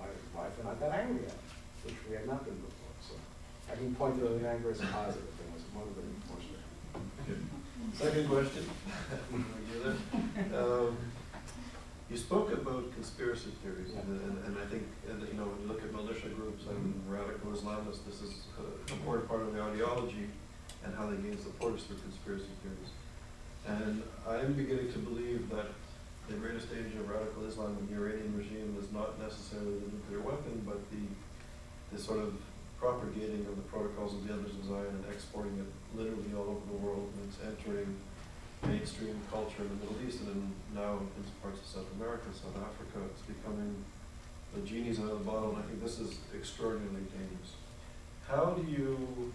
[SPEAKER 3] my wife and I got angry at, which we had not been before, so. I can point to the anger as a positive thing, as was motivating force.
[SPEAKER 1] Second question. Um, You spoke about conspiracy theories, and, and and I think, and, you know, when you look at militia groups and radical Islamists, this is an important part of the ideology and how they gain supporters through conspiracy theories. And I'm beginning to believe that the greatest danger of radical Islam in the Iranian regime is not necessarily the nuclear weapon, but the, the sort of propagating of the protocols of the Elders in Zion and exporting it literally all over the world, and it's entering mainstream culture in the Middle East and now in parts of South America, South Africa, it's becoming the genie's out of the bottle, and I think this is extraordinarily dangerous. How do you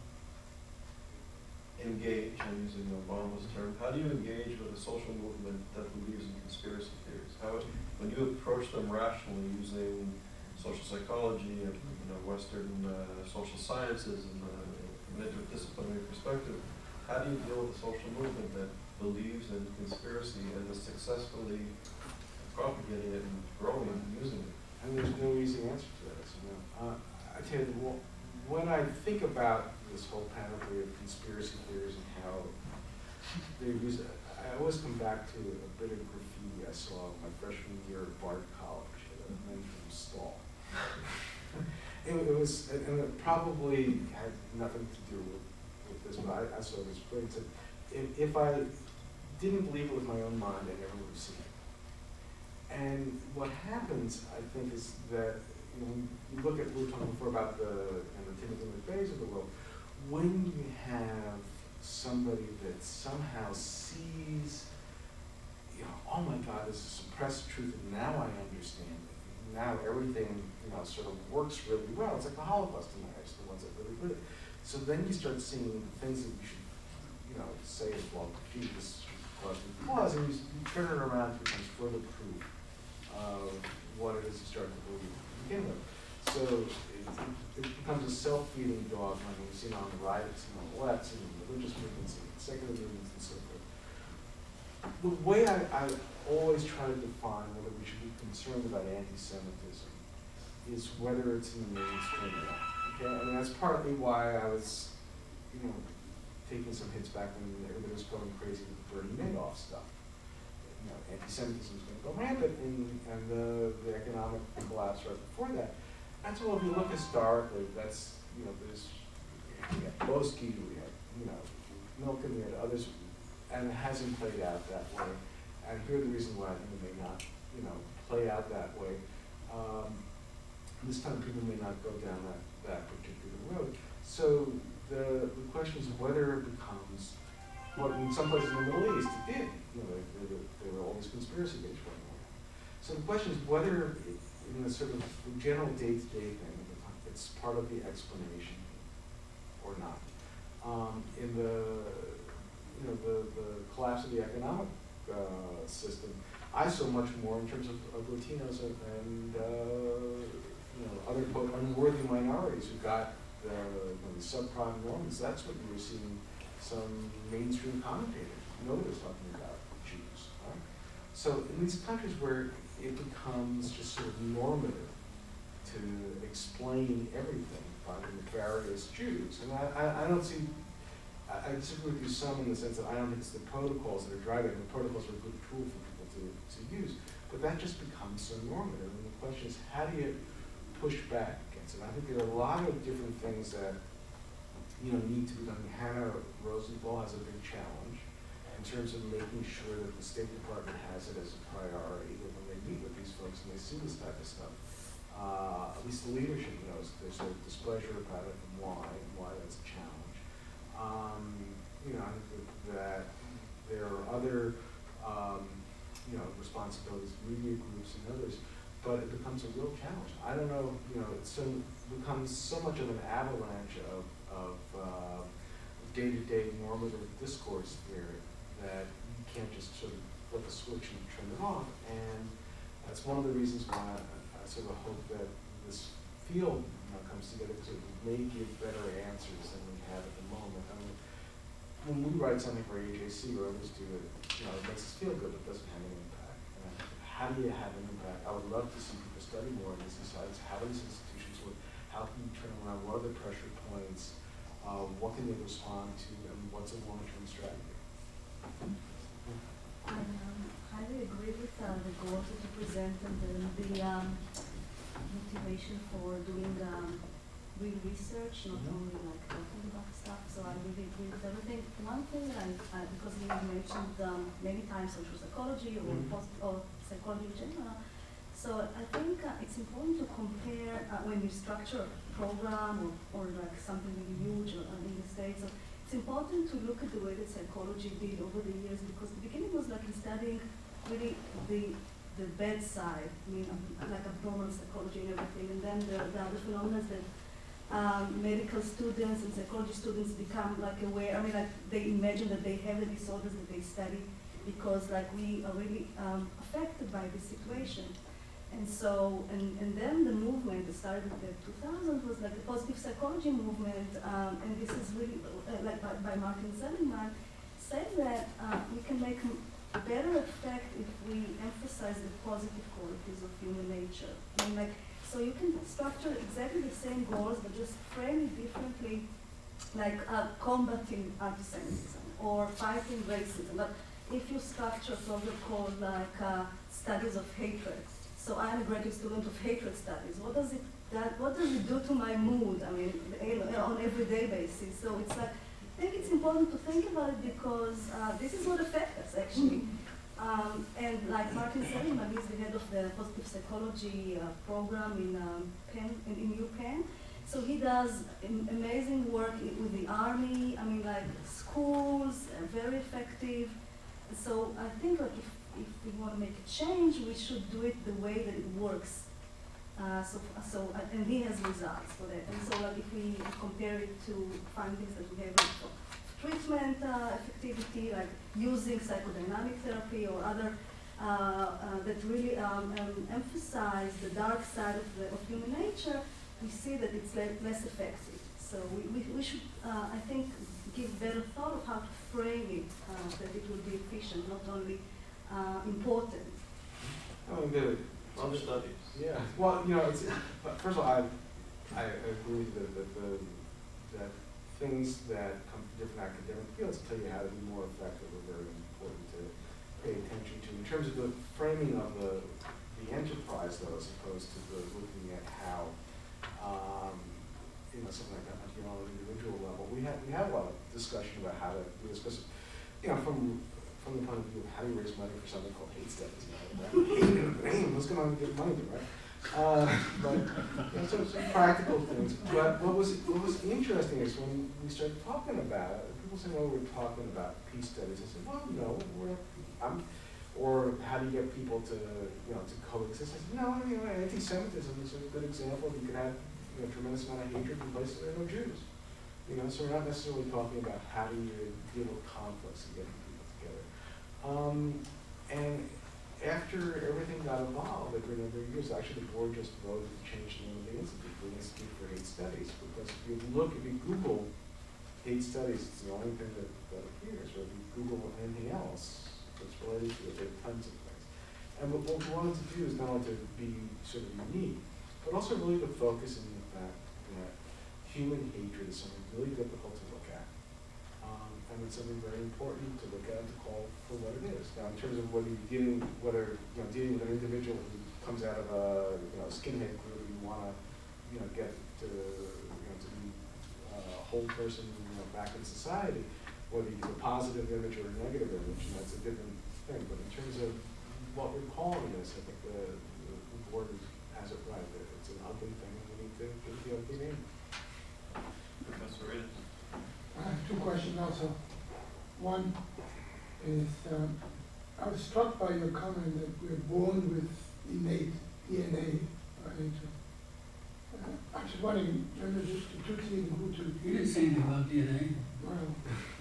[SPEAKER 1] engage, I'm using Obama's term, how do you engage with a social movement that believes in conspiracy theories? How, when you approach them rationally using social psychology and, you know, Western, uh, social sciences and, uh, an interdisciplinary perspective, how do you deal with a social movement that believes in conspiracy and is successfully propagating it and growing and using it?
[SPEAKER 3] And there's no easy answer to that. know. Uh, I tell you, wh- when I think about this whole panoply of conspiracy theories and how they use it, I always come back to a bit of graffiti I saw my freshman year at Bard College, at a from Stall. (laughs) It, it was, and it probably had nothing to do with, with this, but I, I saw this, said, if, if I didn't believe it with my own mind, I never would have seen it. And what happens, I think, is that, when you look at, we were talking before about the, and the Timothy McVeighs of the world, when you have somebody that somehow sees, you know, oh my God, this is suppressed truth, and now I understand it. Now everything, you know, sort of works really well. It's like the Holocaust deniers, the ones that really did it. So then you start seeing things that you should, you know, say, as well, gee, this me pause, and you, turn it around, it becomes further proof of what it is you start to believe to begin with. So it, it becomes a self-feeding dog when we've seen on the riots and on the left, and religious movements and secular movements and so forth. The way I, I always try to define whether we should be concerned about anti-Semitism is whether it's in the mainstream or not. Okay, I mean, that's partly why I was, you know, taking some hits back when everybody was going crazy with the Bernie Madoff stuff. You know, anti-Semitism is going to go rampant, and, and the, the economic collapse right before that. That's well, if you look historically, that's, you know, there's, we had Boesky, we had, you know, Milken, we had others, and it hasn't played out that way. And here are the reasons why I think it may not, you know, play out that way. Um, this time people may not go down that, that particular road. So the, the question is whether it becomes, what in some places in the Middle East it did, you know, there, were- all these conspiracy theories going on. So the question is whether it- in the sort of general day-to-day thing, it's part of the explanation or not. Um, in the, you know, the, the collapse of the economic, uh, system, I saw much more in terms of, of Latinos and, and, uh, you know, other unworthy minorities who got the, the subprime loans. that's what you were seeing some mainstream commentators, nobody was talking about Jews, right? So in these countries where it becomes just sort of normative to explain everything by the nefarious Jews, and I, I, I don't see, I, I disagree with you some in the sense that I don't think it's the protocols that are driving, the protocols are a good tool for people to, to use, but that just becomes so normative, and the question is, how do you push back against it? I think there are a lot of different things that, you know, need to be done. Hannah Rosenthal has a big challenge in terms of making sure that the State Department has it as a priority, meet with these folks and they see this type of stuff, uh, at least the leadership knows there's a displeasure about it and why, and why that's a challenge. Um, you know, I think that, there are other, um, you know, responsibilities, media groups and others, but it becomes a real challenge. I don't know, you know, it so, becomes so much of an avalanche of, of, uh, day-to-day normative discourse here that you can't just sort of flip a switch and turn it off. And that's one of the reasons why I, I sort of hope that this field you know, comes together because it may give better answers than we have at the moment. I mean, when we write something for AJC or others do it, you know, it makes us feel good, it doesn't have any impact. And how do you have an impact? I would love to see people study more on this besides how do these institutions work, how can you turn around, what are the pressure points, uh, what can they respond to, and what's a long-term strategy?
[SPEAKER 4] Um, highly agree with uh, the goals that you presented and the um, motivation for doing um, real research, not
[SPEAKER 3] Mhm.
[SPEAKER 4] only like talking about stuff. So I really agree with everything. One thing I, I because you mentioned um, many times social psychology or
[SPEAKER 3] Mhm.
[SPEAKER 4] post or psychology in general. So I think uh, it's important to compare uh, when you structure a program or, or like something really huge or, uh, in the States. So it's important to look at the way that psychology did over the years because the beginning was like in studying really the the bad side, I mean, like abnormal psychology and everything, and then the, the other phenomena is that um, medical students and psychology students become like aware. I mean, like they imagine that they have the disorders that they study because like we are really um, affected by this situation. And so, and, and then the movement that started in the 2000s was like the positive psychology movement, um, and this is really uh, like by, by Martin Seligman, said that uh, we can make a better effect if we emphasize the positive qualities of human nature. I mean, like, so you can structure exactly the same goals, but just frame it differently, like uh, combating anti-Semitism or fighting racism. But if you structure program called like uh, studies of hatred, so I'm a graduate student of hatred studies. What does it that what does it do to my mood? I mean, you know, on everyday basis. So it's like I think it's important to think about it because uh, this is what affects us actually. um, and like Martin Seligman, he's the head of the positive psychology uh, program in um, Penn, in, in UPenn. So he does amazing work with the army. I mean, like schools, uh, very effective. So I think like if, if we want to make a change, we should do it the way that it works. Uh, so, so, and he has results for that. And so like if we compare it to findings that we have for treatment uh, effectivity, like using psychodynamic therapy or other uh, uh, that really um, um, emphasize the dark side of, the, of human nature, we see that it's less effective. So we, we, we should, uh, I think, give better thought of how to frame it, that it will be efficient, not only important.
[SPEAKER 3] Oh, good.
[SPEAKER 1] Other studies.
[SPEAKER 3] Yeah, well, you know, first of all, I, I agree that, that that things that come from different academic fields tell you how to be more effective are very important to pay attention to. In terms of the framing of the, the enterprise though, as opposed to the looking at how, um, you know, something like that, you know, on an individual level, we had, we had a lot of discussion about how to, we discussed, you know, from, from the point of view of how do you raise money for something called hate studies, hate (laughs) what's going on to get money to, right? Uh, but, you know, some, practical things, but what was, what was interesting is when we started talking about it, people said, well, we're talking about peace studies, I said, well, no, we're, I'm, or how do you get people to, you know, to coexist? I said, no, you know, anti-Semitism is a good example, you could have, you know, tremendous amount of hatred in places where there are no Jews. You know, so we're not necessarily talking about how do you deal with conflicts together. Um, and after everything got involved, after a number of years, actually the board just voted to change the name of the institute, to the Institute for Hate Studies, because if you look, if you Google hate studies, it's the only thing that, that appears, or if you Google anything else that's related to it, there are tons of things. And what, what we wanted to do is not only to be sort of unique, but also really to focus in the fact that human hatred is something really difficult to and it's something very important to look at to call for what it is. Now, in terms of whether you're dealing, whether, you know, dealing with an individual who comes out of a, you know, skinhead group, you wanna, you know, get to, you know, to be uh, a whole person, you know, back in society, whether you do a positive image or a negative image, and that's a different thing. But in terms of what we're calling this, I think the, the the board is- has it right, that it's an ugly thing, and we need to give it the ugly name.
[SPEAKER 1] Professor Reyes.
[SPEAKER 2] I have two questions also. One is, um, I was struck by your comment that we're born with innate DNA by nature. Uh, I was wondering, whether the Tutsi and Hutu.
[SPEAKER 5] You didn't say anything about DNA.
[SPEAKER 2] Well,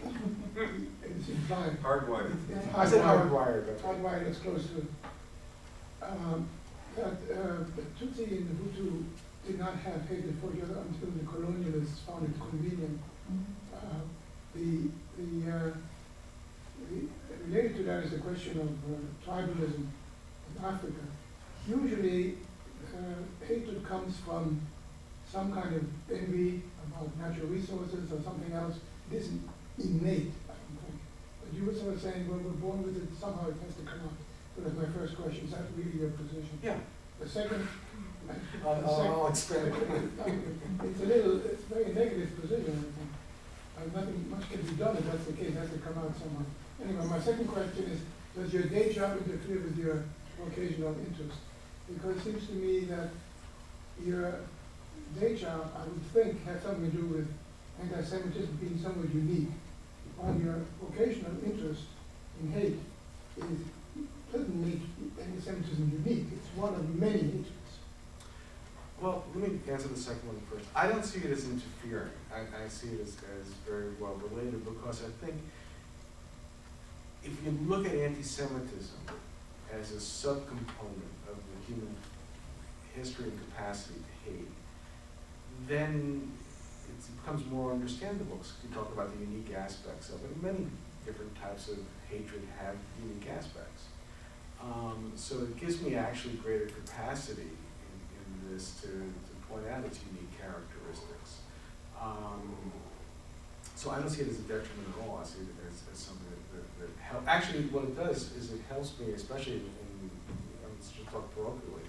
[SPEAKER 2] (laughs) it's implied.
[SPEAKER 1] Hardwired.
[SPEAKER 2] It's
[SPEAKER 3] I said
[SPEAKER 2] hardwired.
[SPEAKER 3] hardwired, but.
[SPEAKER 2] hardwired as close to, um, that, uh, the Tutsi and the Hutu did not have hatred for each other until the colonialists found it convenient. Uh, The, the, uh, the, related to that is the question of uh, tribalism in Africa. Usually, uh, hatred comes from some kind of envy about natural resources or something else. It isn't innate, I don't think. But you were sort of saying, well, we're born with it, somehow it has to come out. So that's my first question, is that really your position?
[SPEAKER 3] Yeah,
[SPEAKER 2] The second,
[SPEAKER 3] I'll,
[SPEAKER 2] the
[SPEAKER 3] I'll
[SPEAKER 2] sec- (laughs)
[SPEAKER 3] I'll
[SPEAKER 2] it's a little, it's a very negative position, I think. Uh, nothing much can be done if that's the case, it has to come out somehow. Anyway, my second question is, does your day job interfere with your vocational interest? Because it seems to me that your day job, I would think, has something to do with anti-Semitism being somewhat unique. While your vocational interest in hate is, doesn't make anti-Semitism unique, it's one of many hatreds.
[SPEAKER 3] Well, let me answer the second one first. I don't see it as interfering. I, I see it as, as very well related because I think if you look at anti-Semitism as a subcomponent of the human history and capacity to hate, then it becomes more understandable. 'cause you talk about the unique aspects of it. Many different types of hatred have unique aspects. Um, so it gives me actually greater capacity in, in this to, to point out its unique characteristics. Um, so I don't see it as a detriment at all. I see it as, as something that, that, that helps. Actually, what it does is it helps me, especially in, in let's just talk parochially,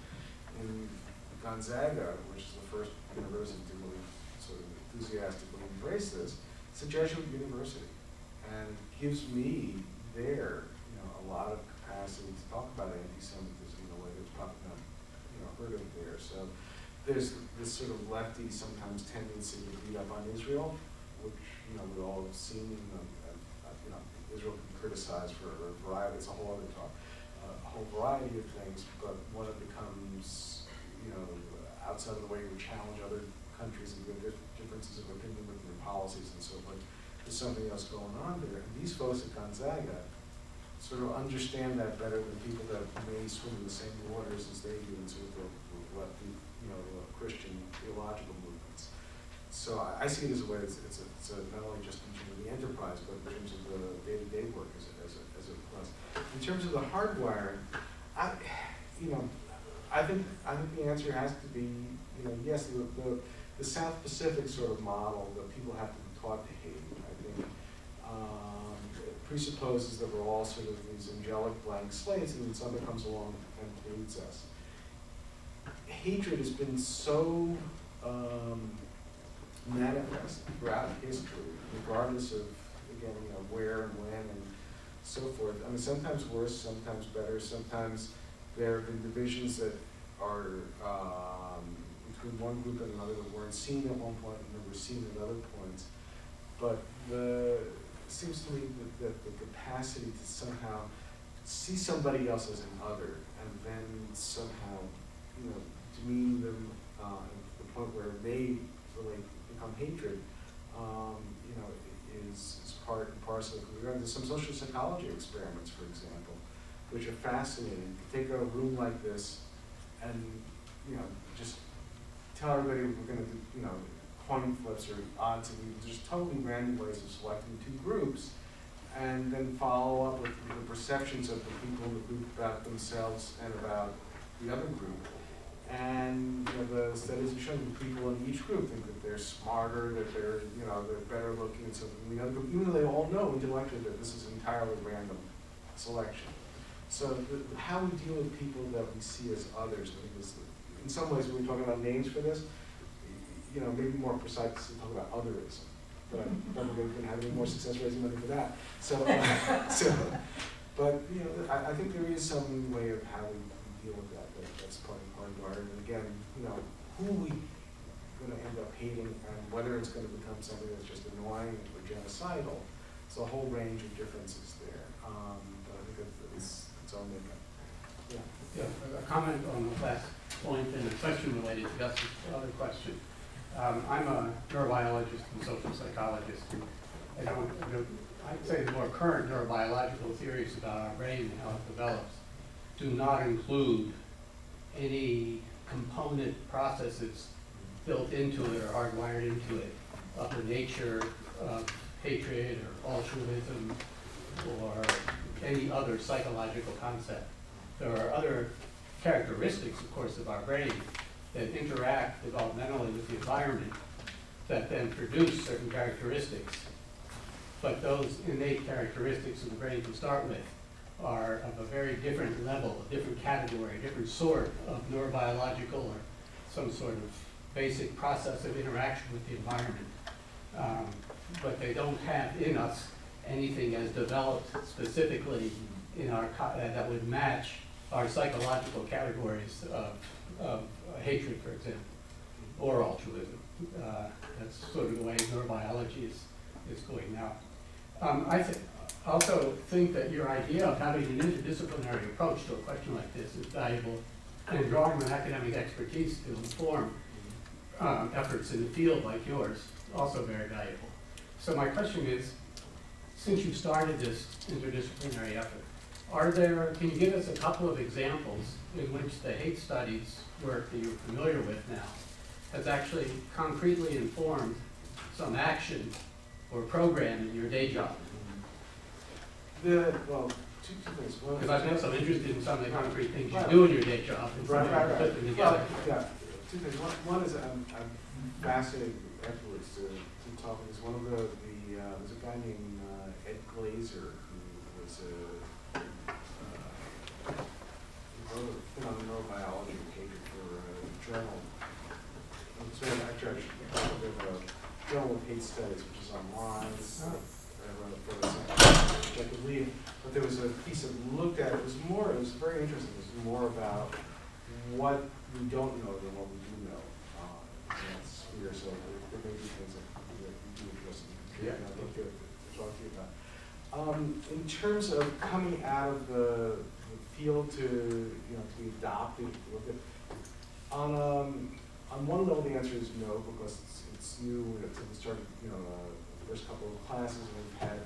[SPEAKER 3] in Gonzaga, which is the first university to really sort of enthusiastically embrace this, it's a Jesuit university and gives me there you know, a lot of capacity to talk about anti-Semitism in a way that's probably not you know, heard of there. So there's this sort of lefty sometimes tendency to beat up on Israel which, you know, we all have seen, uh, uh, you know, Israel can be criticized for a variety, it's a whole other talk, uh, a whole variety of things, but when it becomes, you know, outside of the way we challenge other countries and have differences of opinion with their policies and so forth, there's something else going on there. And these folks at Gonzaga sort of understand that better than people that may swim in the same waters as they do in sort of what the, you know, Christian theological. So I, see it as a way, it's, it's, a, it's a, not only just in terms of the enterprise, but in terms of the day-to-day work as a, as a, as a plus. In terms of the hardwiring, I, you know, I think, I think the answer has to be, you know, yes, the, the, the South Pacific sort of model that people have to be taught to hate, I think, um, presupposes that we're all sort of these angelic blank slates, and then somebody comes along and leads us. Hatred has been so um, manifest throughout history, regardless of, again, you know, where and when and so forth. I mean, sometimes worse, sometimes better, sometimes there have been divisions that are um, between one group and another that weren't seen at one point and then were seen at other points. But the, it seems to me that, that the capacity to somehow see somebody else as an other and then somehow, you know, demean them uh, to the point where they hatred, um, you know, is, is part and parcel. There's some social psychology experiments, for example, which are fascinating. Take a room like this and, you know, just tell everybody we're gonna do, you know, coin flips or odds and evens, just totally random ways of selecting two groups. And then follow up with the perceptions of the people in the group about themselves and about the other group. And, you know, the studies have shown that people in each group think that they're smarter, that they're, you know, they're better looking and so than the other group, even though they all know intellectually that this is entirely random selection. So the, how we deal with people that we see as others, I think is, in some ways, when we talk about names for this, you know, maybe more precise to talk about otherism. But I'm (laughs) probably going to have any more success raising money for that. So, uh, (laughs) (laughs) so, but, you know, I, I think there is some way of how we deal with that's and again, you know, who we gonna end up hating and whether it's gonna become something that's just annoying or genocidal. It's a whole range of differences there, um, but I think it's, it's, all makeup. Yeah.
[SPEAKER 5] Yeah, a comment on the last point and a question related to Gus's other question. Um, I'm a neurobiologist and social psychologist. and I don't- I'd say the more current neurobiological theories about our brain and how it develops do not include any component processes built into it or hardwired into it of the nature of hatred or altruism or any other psychological concept. There are other characteristics, of course, of our brain that interact developmentally with the environment that then produce certain characteristics. But those innate characteristics of the brain to start with are of a very different level, a different category, a different sort of neurobiological or some sort of basic process of interaction with the environment. Um, But they don't have in us anything as developed specifically in our, uh, that would match our psychological categories of, of hatred, for example, or altruism. Uh, That's sort of the way neurobiology is, is going now. Um, I thi- also think that your idea of having an interdisciplinary approach to a question like this is valuable, and drawing on academic expertise to inform um, efforts in the field like yours, also very valuable. So my question is, since you started this interdisciplinary effort, are there, can you give us a couple of examples in which the hate studies work that you're familiar with now has actually concretely informed some action or program in your day job?
[SPEAKER 3] The, well, two, two things. One
[SPEAKER 5] Because I know I'm interested in some of the concrete things you do in your day job and some
[SPEAKER 3] Right,
[SPEAKER 5] of
[SPEAKER 3] right,
[SPEAKER 5] them
[SPEAKER 3] right.
[SPEAKER 5] put them
[SPEAKER 3] Well, yeah, two things. One, one is I'm, I'm fascinated afterwards to, to talk with one of the, the, uh, there's a guy named uh, Ed Glazer who was a, uh, he wrote a thing on neurobiology page for a journal. It's very, actually, I should probably have a journal of hate studies, which is online. I wrote for this, which I could leave, but there was a piece that looked at, it was more, it was very interesting, it was more about what we don't know than what we do know, uh, in that sphere, so there there may be things that, that we do address in the future, and I'd like to talk to you about. Um, in terms of coming out of the, the field to, you know, to be adopted, a little bit, on, um, on one level, the answer is no, because it's, it's new, it's, we started, you know, uh, the first couple of classes, and we've had,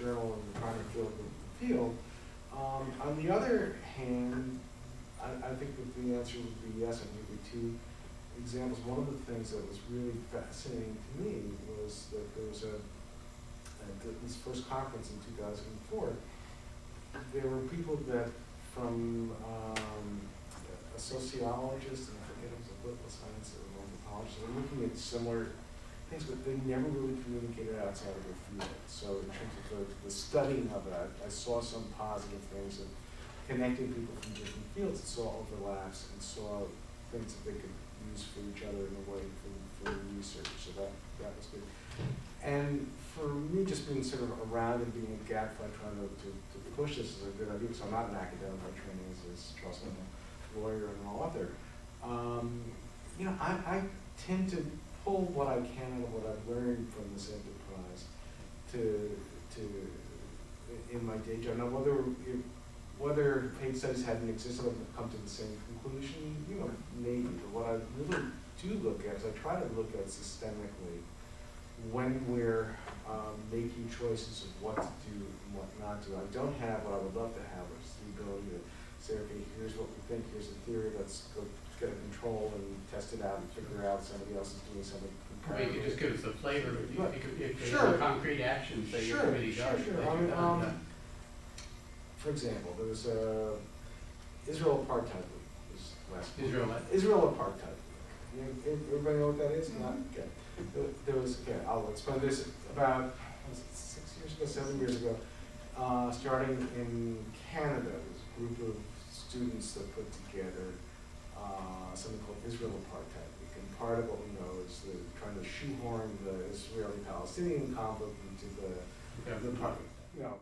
[SPEAKER 3] you know, the journal, we're trying to the field. Um, on the other hand, I, I think that the answer would be yes, and give you two examples. One of the things that was really fascinating to me was that there was a, at this first conference in two thousand and four, there were people that, from, um, a sociologist, and I forget, it was a political science or an anthropologist, were looking at similar things, but they never really communicated outside of their field. So in terms of the, the studying of it, I, I saw some positive things of connecting people from different fields, and saw overlaps, and saw things that they could use for each other in a way for, for research, so that, that was good. And for me, just being sort of around and being a gadfly trying to, to, to push this is a good idea, because I'm not an academic by training, as, as said, I'm a lawyer and an author. Um, you know, I, I tend to pull what I can of what I've learned from this enterprise to, to, in my day job. Now, whether, it- whether hate studies hadn't existed, I would have come to the same conclusion, you know, maybe, but what I really do look at is I try to look at systemically when we're, um, making choices of what to do and what not to. I don't have what I would love to have, which is the ability to say, okay, here's what we think, here's the theory, let's go get a control and test it out and figure out somebody else is doing something
[SPEAKER 5] Or you could just give us a flavor, if you, if you- if
[SPEAKER 3] Sure.
[SPEAKER 5] there's concrete actions that your
[SPEAKER 3] Sure,
[SPEAKER 5] committee
[SPEAKER 3] sure,
[SPEAKER 5] does.
[SPEAKER 3] sure.
[SPEAKER 5] that
[SPEAKER 3] I
[SPEAKER 5] you've done,
[SPEAKER 3] um,
[SPEAKER 5] uh,
[SPEAKER 3] For example, there was a Israel apartheid week, was last week.
[SPEAKER 5] Israel, what?
[SPEAKER 3] Israel apartheid. You, everybody know what that is? Not, okay. There- There was, okay, I'll explain this, about, was it six years ago, seven years ago, uh, starting in Canada, there was a group of students that put together, uh, something called Israel Apartheid And part of what we know is the, trying to shoehorn the Israeli-Palestinian conflict into the,
[SPEAKER 5] Yeah.
[SPEAKER 3] the, part- you know,